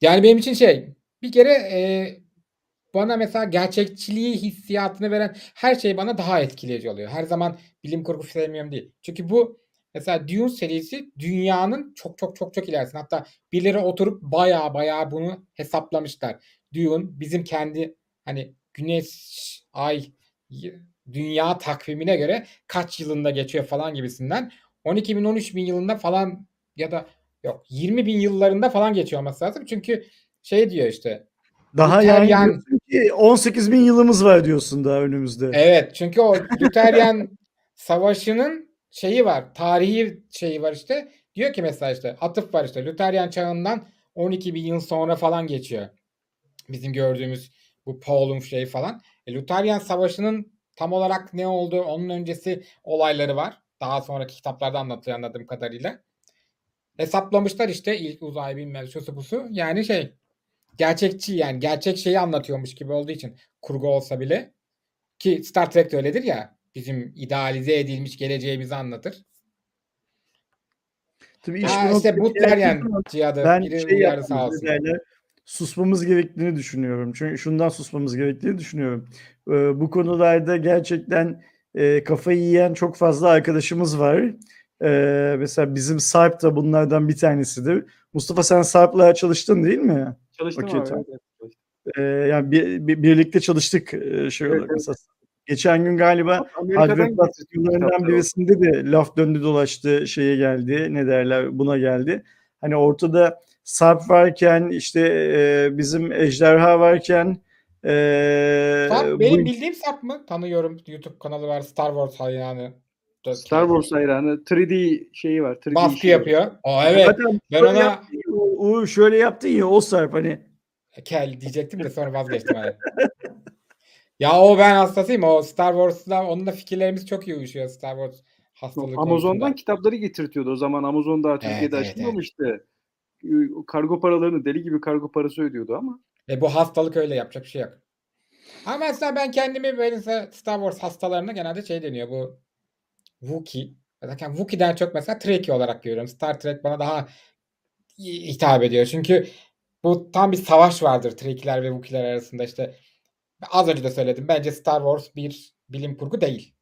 Yani benim için şey bir kere e, bana mesela gerçekçiliği hissiyatını veren her şey bana daha etkileyici oluyor. Her zaman bilim kurgu sevmiyorum değil. Çünkü bu mesela Dune serisi dünyanın çok çok çok çok ilerisinde. Hatta birileri oturup baya baya bunu hesaplamışlar. Dune bizim kendi hani güneş, ay, dünya takvimine göre kaç yılında geçiyor falan gibisinden. 12 bin 13 bin yılında falan ya da yok 20 bin yıllarında falan geçiyor olması lazım. Çünkü şey diyor işte Daha yani 18 bin yılımız var diyorsun daha önümüzde. Evet çünkü o Luteryan savaşının şeyi var. Tarihi şeyi var işte. Diyor ki mesela işte atıf var işte. Luteryan çağından 12 bin yıl sonra falan geçiyor. Bizim gördüğümüz bu Paul'un şeyi falan. E, Luteryan savaşının tam olarak ne olduğu onun öncesi olayları var. Daha sonraki kitaplarda anlatılıyor anladığım kadarıyla. Hesaplamışlar işte ilk uzay bilmem şusu busu. Yani şey gerçekçi yani gerçek şeyi anlatıyormuş gibi olduğu için kurgu olsa bile ki Star Trek de öyledir ya. Bizim idealize edilmiş geleceğimizi anlatır. Tabii iş Ha, işte geldiği zaman cihadı. ben Biri şey uyarı sağ olsun. derler, susmamız gerektiğini düşünüyorum. Çünkü şundan susmamız gerektiğini düşünüyorum. Ee, bu konularda gerçekten e, kafayı yiyen çok fazla arkadaşımız var. Ee, mesela bizim Sarp da bunlardan bir tanesidir. Mustafa sen Sarp'la çalıştın değil mi? Çalıştım Okey, abi. tamam. evet, evet. Ee, yani bir, bir- birlikte çalıştık e, şey olarak evet. mesela. Geçen gün galiba videolarından kitapları. birisinde de laf döndü dolaştı şeye geldi ne derler buna geldi. Hani ortada Sarp varken işte e, bizim Ejderha varken e, Sarp bu- benim bildiğim Sarp mı? Tanıyorum. YouTube kanalı var. Star Wars hayranı. Star Wars hayranı 3D şeyi var. 3D Baskı şeyi var. yapıyor. O evet. Zaten Ben ona o şöyle yaptın ya o Sarp hani kel diyecektim de sonra vazgeçtim. Hani. ya o ben hastasıyım. O Star Wars'la onunla fikirlerimiz çok iyi uyuşuyor. Star Wars hastalığı Amazon'dan konusunda. kitapları getirtiyordu. O zaman Amazon daha Türkiye'de evet, açılmamıştı. O Kargo paralarını deli gibi kargo parası ödüyordu ama. Ve bu hastalık öyle yapacak bir şey yok. Ama mesela ben kendimi böyle mesela Star Wars hastalarına genelde şey deniyor bu Wookiee. Zaten Wookiee'den çok mesela Trekkie olarak görüyorum. Star Trek bana daha hitap ediyor. Çünkü bu tam bir savaş vardır Trekkie'ler ve Wookiee'ler arasında işte. Az önce de söyledim. Bence Star Wars bir bilim kurgu değil.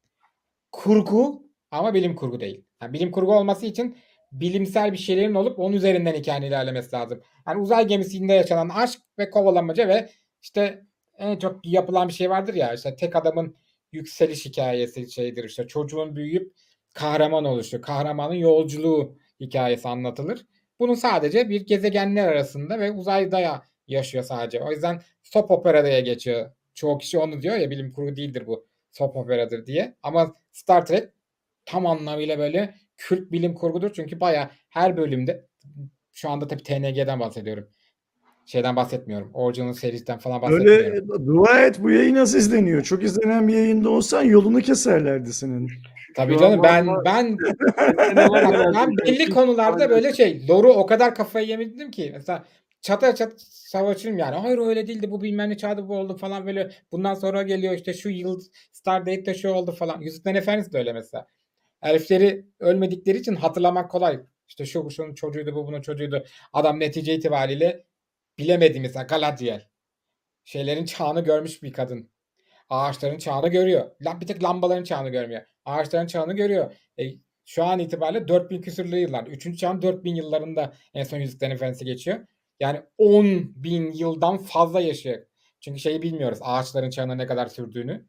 Kurgu ama bilim kurgu değil. Yani bilim kurgu olması için bilimsel bir şeylerin olup onun üzerinden hikayenin ilerlemesi lazım. Yani uzay gemisinde yaşanan aşk ve kovalanmaca ve işte en çok yapılan bir şey vardır ya işte tek adamın yükseliş hikayesi şeydir işte çocuğun büyüyüp kahraman oluşu, kahramanın yolculuğu hikayesi anlatılır. Bunun sadece bir gezegenler arasında ve uzayda ya- yaşıyor sadece. O yüzden soap opera diye geçiyor. Çoğu kişi onu diyor ya bilim kurgu değildir bu soap operadır diye. Ama Star Trek tam anlamıyla böyle kült bilim kurgudur. Çünkü baya her bölümde şu anda tabii TNG'den bahsediyorum. Şeyden bahsetmiyorum. Original serisinden falan bahsetmiyorum. öyle dua et bu yayın az izleniyor. Çok izlenen bir yayında olsan yolunu keserlerdi senin. Tabii Şu canım an ben ben ben belli konularda böyle şey loru o kadar kafayı yemedim ki mesela çata çat savaşırım yani. Hayır öyle değildi bu bilmem ne çağda bu oldu falan böyle. Bundan sonra geliyor işte şu yıl Stardate'de şu oldu falan. Yüzüklerin Efendisi de öyle mesela. Herifleri ölmedikleri için hatırlamak kolay. İşte şu şunun çocuğuydu bu bunun çocuğuydu. Adam netice itibariyle bilemedi mesela Galadriel. Şeylerin çağını görmüş bir kadın. Ağaçların çağını görüyor. Bir tek lambaların çağını görmüyor. Ağaçların çağını görüyor. E, şu an itibariyle 4000 küsürlü yıllar. Üçüncü çağın 4000 yıllarında en son Yüzüklerin Efendisi geçiyor. Yani 10 bin yıldan fazla yaşıyor. Çünkü şeyi bilmiyoruz. Ağaçların çağına ne kadar sürdüğünü.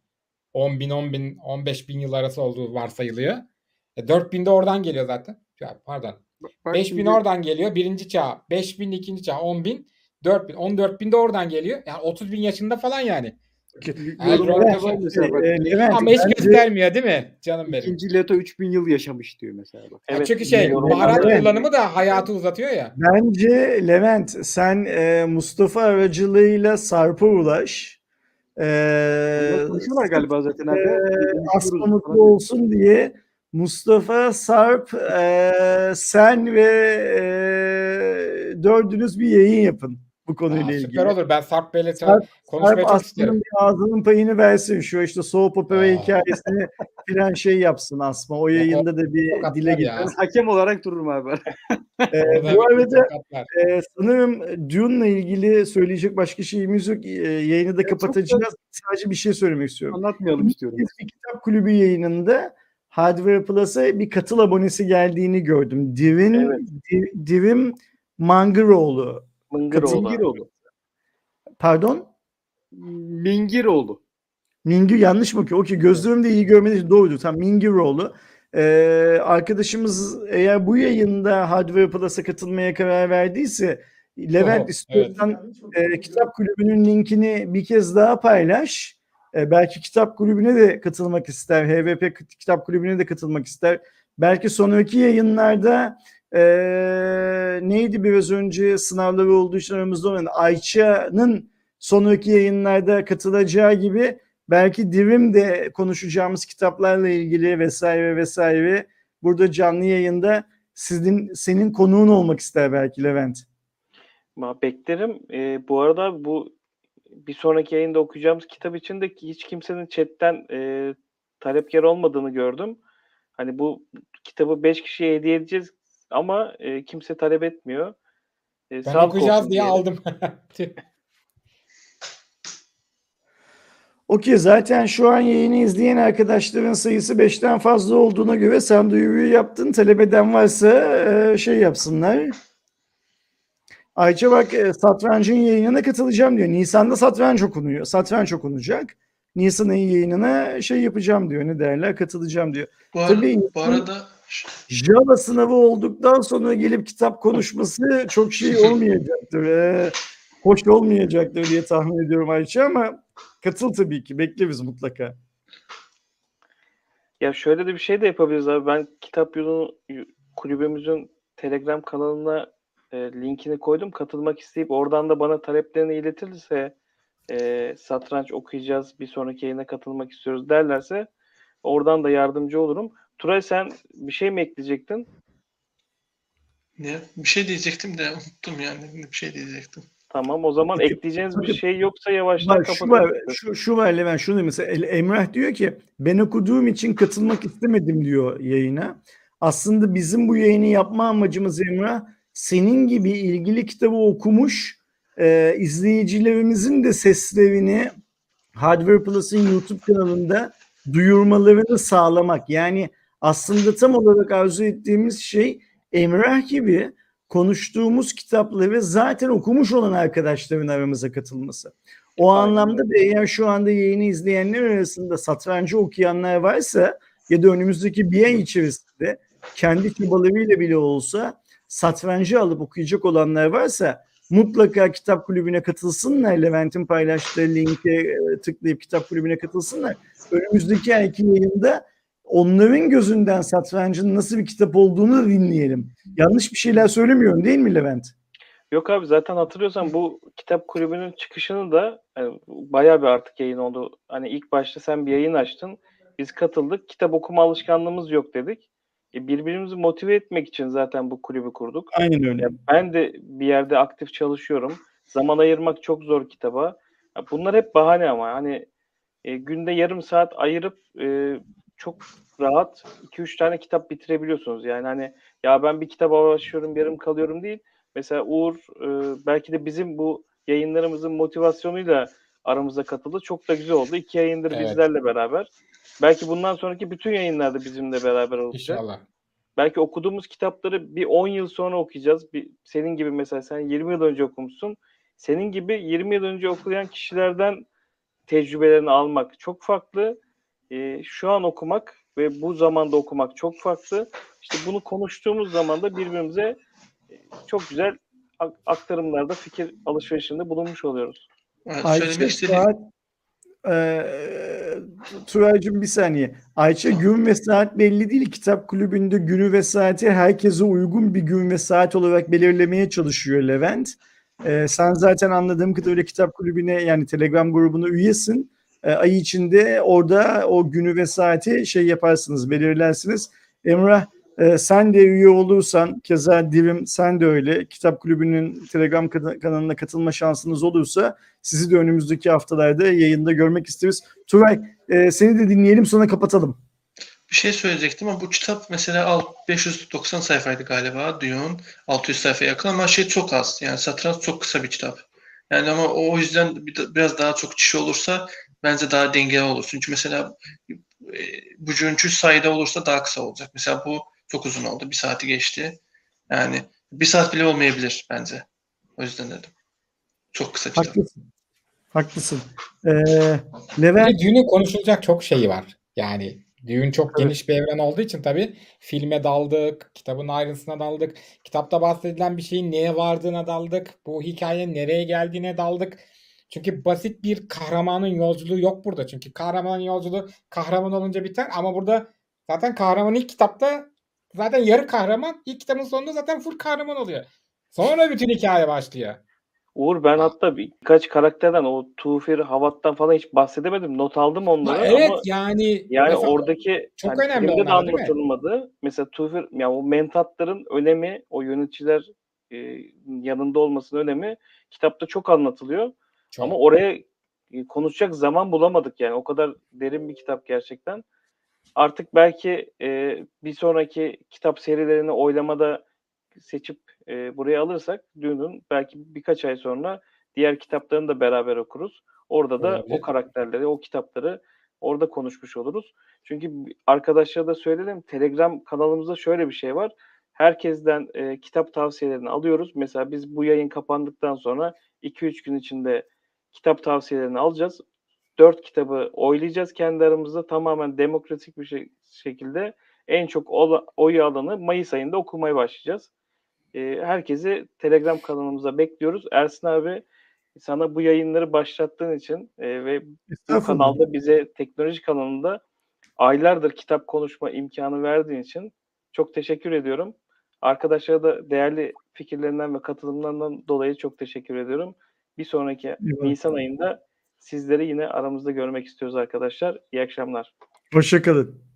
10 bin, 10 bin, 15 bin yıl arası olduğu varsayılıyor. E, 4000 de oradan geliyor zaten. Ya, pardon. Bak 5000 şimdi- oradan geliyor. Birinci çağ. 5000 ikinci çağ. 10 bin. 4000. 14 bin de oradan geliyor. Yani 30 bin yaşında falan yani. Levent- mesela bak. E, Ama hiç göstermiyor değil mi? Canım benim. İkinci Leto 3000 yıl yaşamış diyor mesela bak. Evet, çünkü şey baharat kullanımı da hayatı uzatıyor ya. Bence Levent sen e, Mustafa aracılığıyla Sarp'a ulaş. E, Bunlar konuşuyorlar galiba zaten abi. Asma mutlu olsun diye Mustafa, Sarp, e, sen ve e, dördünüz bir yayın yapın bu konuyla Aa, ilgili. süper olur. Ben Sarp Bey'le Sarp- konuşmayı Sarp çok isterim. bir ağzının payını versin. Şu işte soğuk opera Aa. hikayesini filan şey yapsın Asma. O yayında da bir Tokatlar dile ya. getirsin. Hakem olarak dururum abi. E, Orada bu arada. Ee, sanırım Dune'la ilgili söyleyecek başka şeyimiz yok. Ee, yayını da çok kapatacağız. Sadece bir şey söylemek istiyorum. Anlatmayalım istiyorum. Biz bir kitap kulübü yayınında Hardware Plus'a bir katıl abonesi geldiğini gördüm. Divin, Evet. Di- Divim Mangıroğlu. Mıngıroğlu. Mingiroğlu. Pardon? Mingiroğlu. Mingir yanlış mı okuyor? Okey gözlerim de iyi görmediği için doğruydu. Tam Mingiroğlu. Ee, arkadaşımız eğer bu yayında Hardware Plus'a katılmaya karar verdiyse Levent Oho, istiyorsan e, kitap kulübünün linkini bir kez daha paylaş. E, belki kitap kulübüne de katılmak ister. HVP kitap kulübüne de katılmak ister. Belki sonraki yayınlarda e, neydi biraz önce sınavları olduğu için aramızda olan Ayça'nın sonraki yayınlarda katılacağı gibi belki Divim de konuşacağımız kitaplarla ilgili vesaire vesaire burada canlı yayında sizin senin konuğun olmak ister belki Levent. Ma beklerim. Ee, bu arada bu bir sonraki yayında okuyacağımız kitap için de hiç kimsenin chatten e, talepkar olmadığını gördüm. Hani bu kitabı 5 kişiye hediye edeceğiz ama e, kimse talep etmiyor. E, Ben sağlık okuyacağız diye diyelim. aldım. Okey zaten şu an yayını izleyen arkadaşların sayısı 5'ten fazla olduğuna göre sen duyuruyu yaptın. Talep eden varsa e, şey yapsınlar. Ayça bak e, satrancın yayınına katılacağım diyor. Nisan'da satranç okunuyor. Satranç okunacak. Nisan ayı yayınına şey yapacağım diyor. Ne derler? Katılacağım diyor. Bu, ara- Tabii bu arada Java sınavı olduktan sonra gelip kitap konuşması çok şey olmayacaktır. Ee, hoş olmayacaktır diye tahmin ediyorum Ayça ama katıl tabii ki. Bekleriz mutlaka. Ya şöyle de bir şey de yapabiliriz abi. Ben kitap yolu kulübümüzün Telegram kanalına e, linkini koydum. Katılmak isteyip oradan da bana taleplerini iletirse e, satranç okuyacağız, bir sonraki yayına katılmak istiyoruz derlerse oradan da yardımcı olurum. Turay sen bir şey mi ekleyecektin? ne? Bir şey diyecektim de unuttum yani. Bir şey diyecektim. Tamam o zaman ekleyeceğiniz bir şey yoksa yavaştan Bak şu şu, şu var Levent, şunu mesela El- Emrah diyor ki ben okuduğum için katılmak istemedim diyor yayına. Aslında bizim bu yayını yapma amacımız Emrah senin gibi ilgili kitabı okumuş e, izleyicilerimizin de seslerini Hardware Plus'ın YouTube kanalında duyurmalarını sağlamak. Yani aslında tam olarak arzu ettiğimiz şey Emrah gibi konuştuğumuz kitapları zaten okumuş olan arkadaşların aramıza katılması. O Aynen anlamda da eğer şu anda yayını izleyenler arasında satrancı okuyanlar varsa ya da önümüzdeki bir ay içerisinde kendi çabalarıyla bile olsa satrancı alıp okuyacak olanlar varsa mutlaka kitap kulübüne katılsınlar. Levent'in paylaştığı linke e, tıklayıp kitap kulübüne katılsınlar. Önümüzdeki ayki yayında onların gözünden satrancın nasıl bir kitap olduğunu da dinleyelim. Yanlış bir şeyler söylemiyorum değil mi Levent? Yok abi zaten hatırlıyorsan bu kitap kulübünün çıkışını da hani bayağı bir artık yayın oldu. Hani ilk başta sen bir yayın açtın. Biz katıldık. Kitap okuma alışkanlığımız yok dedik. E, birbirimizi motive etmek için zaten bu kulübü kurduk. Aynen öyle. Ya ben de bir yerde aktif çalışıyorum. Zaman ayırmak çok zor kitaba. Ya bunlar hep bahane ama hani e, günde yarım saat ayırıp e, çok rahat 2-3 tane kitap bitirebiliyorsunuz. Yani hani ya ben bir kitaba başlıyorum yarım kalıyorum değil. Mesela Uğur e, belki de bizim bu yayınlarımızın motivasyonuyla aramıza katıldı. Çok da güzel oldu. İki yayındır Evet. bizlerle beraber. Belki bundan sonraki bütün yayınlarda bizimle beraber olacak. İnşallah. Belki okuduğumuz kitapları bir 10 yıl sonra okuyacağız. Bir, senin gibi mesela sen 20 yıl önce okumuşsun. Senin gibi 20 yıl önce okuyan kişilerden tecrübelerini almak çok farklı. Ee, şu an okumak ve bu zamanda okumak çok farklı. İşte bunu konuştuğumuz zaman da birbirimize e, çok güzel ak- aktarımlarda fikir alışverişinde bulunmuş oluyoruz. Evet, istediğim saat Eee Turaycığım bir saniye. Ayça gün ve saat belli değil. Kitap kulübünde günü ve saati herkese uygun bir gün ve saat olarak belirlemeye çalışıyor Levent. Eee, sen zaten anladığım kadarıyla kitap kulübüne yani Telegram grubuna üyesin. Eee, ay içinde orada o günü ve saati şey yaparsınız, belirlersiniz. Emrah eee, sen de üye olursan keza Divim sen de öyle kitap kulübünün Telegram kana- kanalına katılma şansınız olursa sizi de önümüzdeki haftalarda yayında görmek isteriz. Turay e, seni de dinleyelim sonra kapatalım. bir şey söyleyecektim ama bu kitap mesela alt- 590 sayfaydı galiba Dune 600 sayfaya yakın ama şey çok az. Yani satranç çok kısa bir kitap. Yani ama o yüzden bir de- biraz daha çok kişi olursa bence daha dengeli olur. Çünkü mesela e, bu üçüncü sayıda olursa daha kısa olacak. Mesela bu çok uzun oldu. Bir saati geçti. Yani bir saat bile olmayabilir bence. O yüzden dedim. Çok kısa kitap. Haklısın. Haklısın. Ee, Levent de Düğün'ün konuşulacak çok şeyi var. Yani düğün çok Tabii. geniş bir evren olduğu için tabii filme daldık, kitabın ayrıntısına daldık. Kitapta bahsedilen bir şeyin neye vardığına daldık. Bu hikayenin nereye geldiğine daldık. Çünkü basit bir kahramanın yolculuğu yok burada. Çünkü kahramanın yolculuğu kahraman olunca biter ama burada zaten kahraman ilk kitapta zaten yarı kahraman, ilk kitabın sonunda zaten full kahraman oluyor. Sonra bütün hikaye başlıyor. Uğur ben hatta birkaç karakterden o Tufir, Havat'tan falan hiç bahsedemedim. Not aldım onları Ha, evet ama yani Yani oradaki çok yani önemli filmde de anlatılmadı. Mesela Tufir, yani o mentatların önemi, o yöneticiler e, yanında olmasının önemi kitapta çok anlatılıyor. Çok. Ama oraya e, konuşacak zaman bulamadık yani. O kadar derin bir kitap gerçekten. Artık belki e, bir sonraki kitap serilerini oylamada seçip e, buraya alırsak Dune'un belki birkaç ay sonra diğer kitaplarını da beraber okuruz. Orada da Olabilir. o karakterleri, o kitapları orada konuşmuş oluruz. Çünkü arkadaşlara da söyledim. Telegram kanalımızda şöyle bir şey var. Herkesten e, kitap tavsiyelerini alıyoruz. Mesela biz bu yayın kapandıktan sonra 2-3 gün içinde kitap tavsiyelerini alacağız. Dört kitabı oylayacağız kendi aramızda tamamen demokratik bir şey- şekilde en çok ola- oy alanı Mayıs ayında okumaya başlayacağız. E, herkesi Telegram kanalımıza bekliyoruz. Ersin abi sana bu yayınları başlattığın için e, ve bu kanalda bize teknoloji kanalında aylardır kitap konuşma imkanı verdiğin için çok teşekkür ediyorum. Arkadaşlara da değerli fikirlerinden ve katılımlarından dolayı çok teşekkür ediyorum. Bir sonraki Eyvallah. Nisan ayında sizleri yine aramızda görmek istiyoruz arkadaşlar. İyi akşamlar. Hoşça kalın.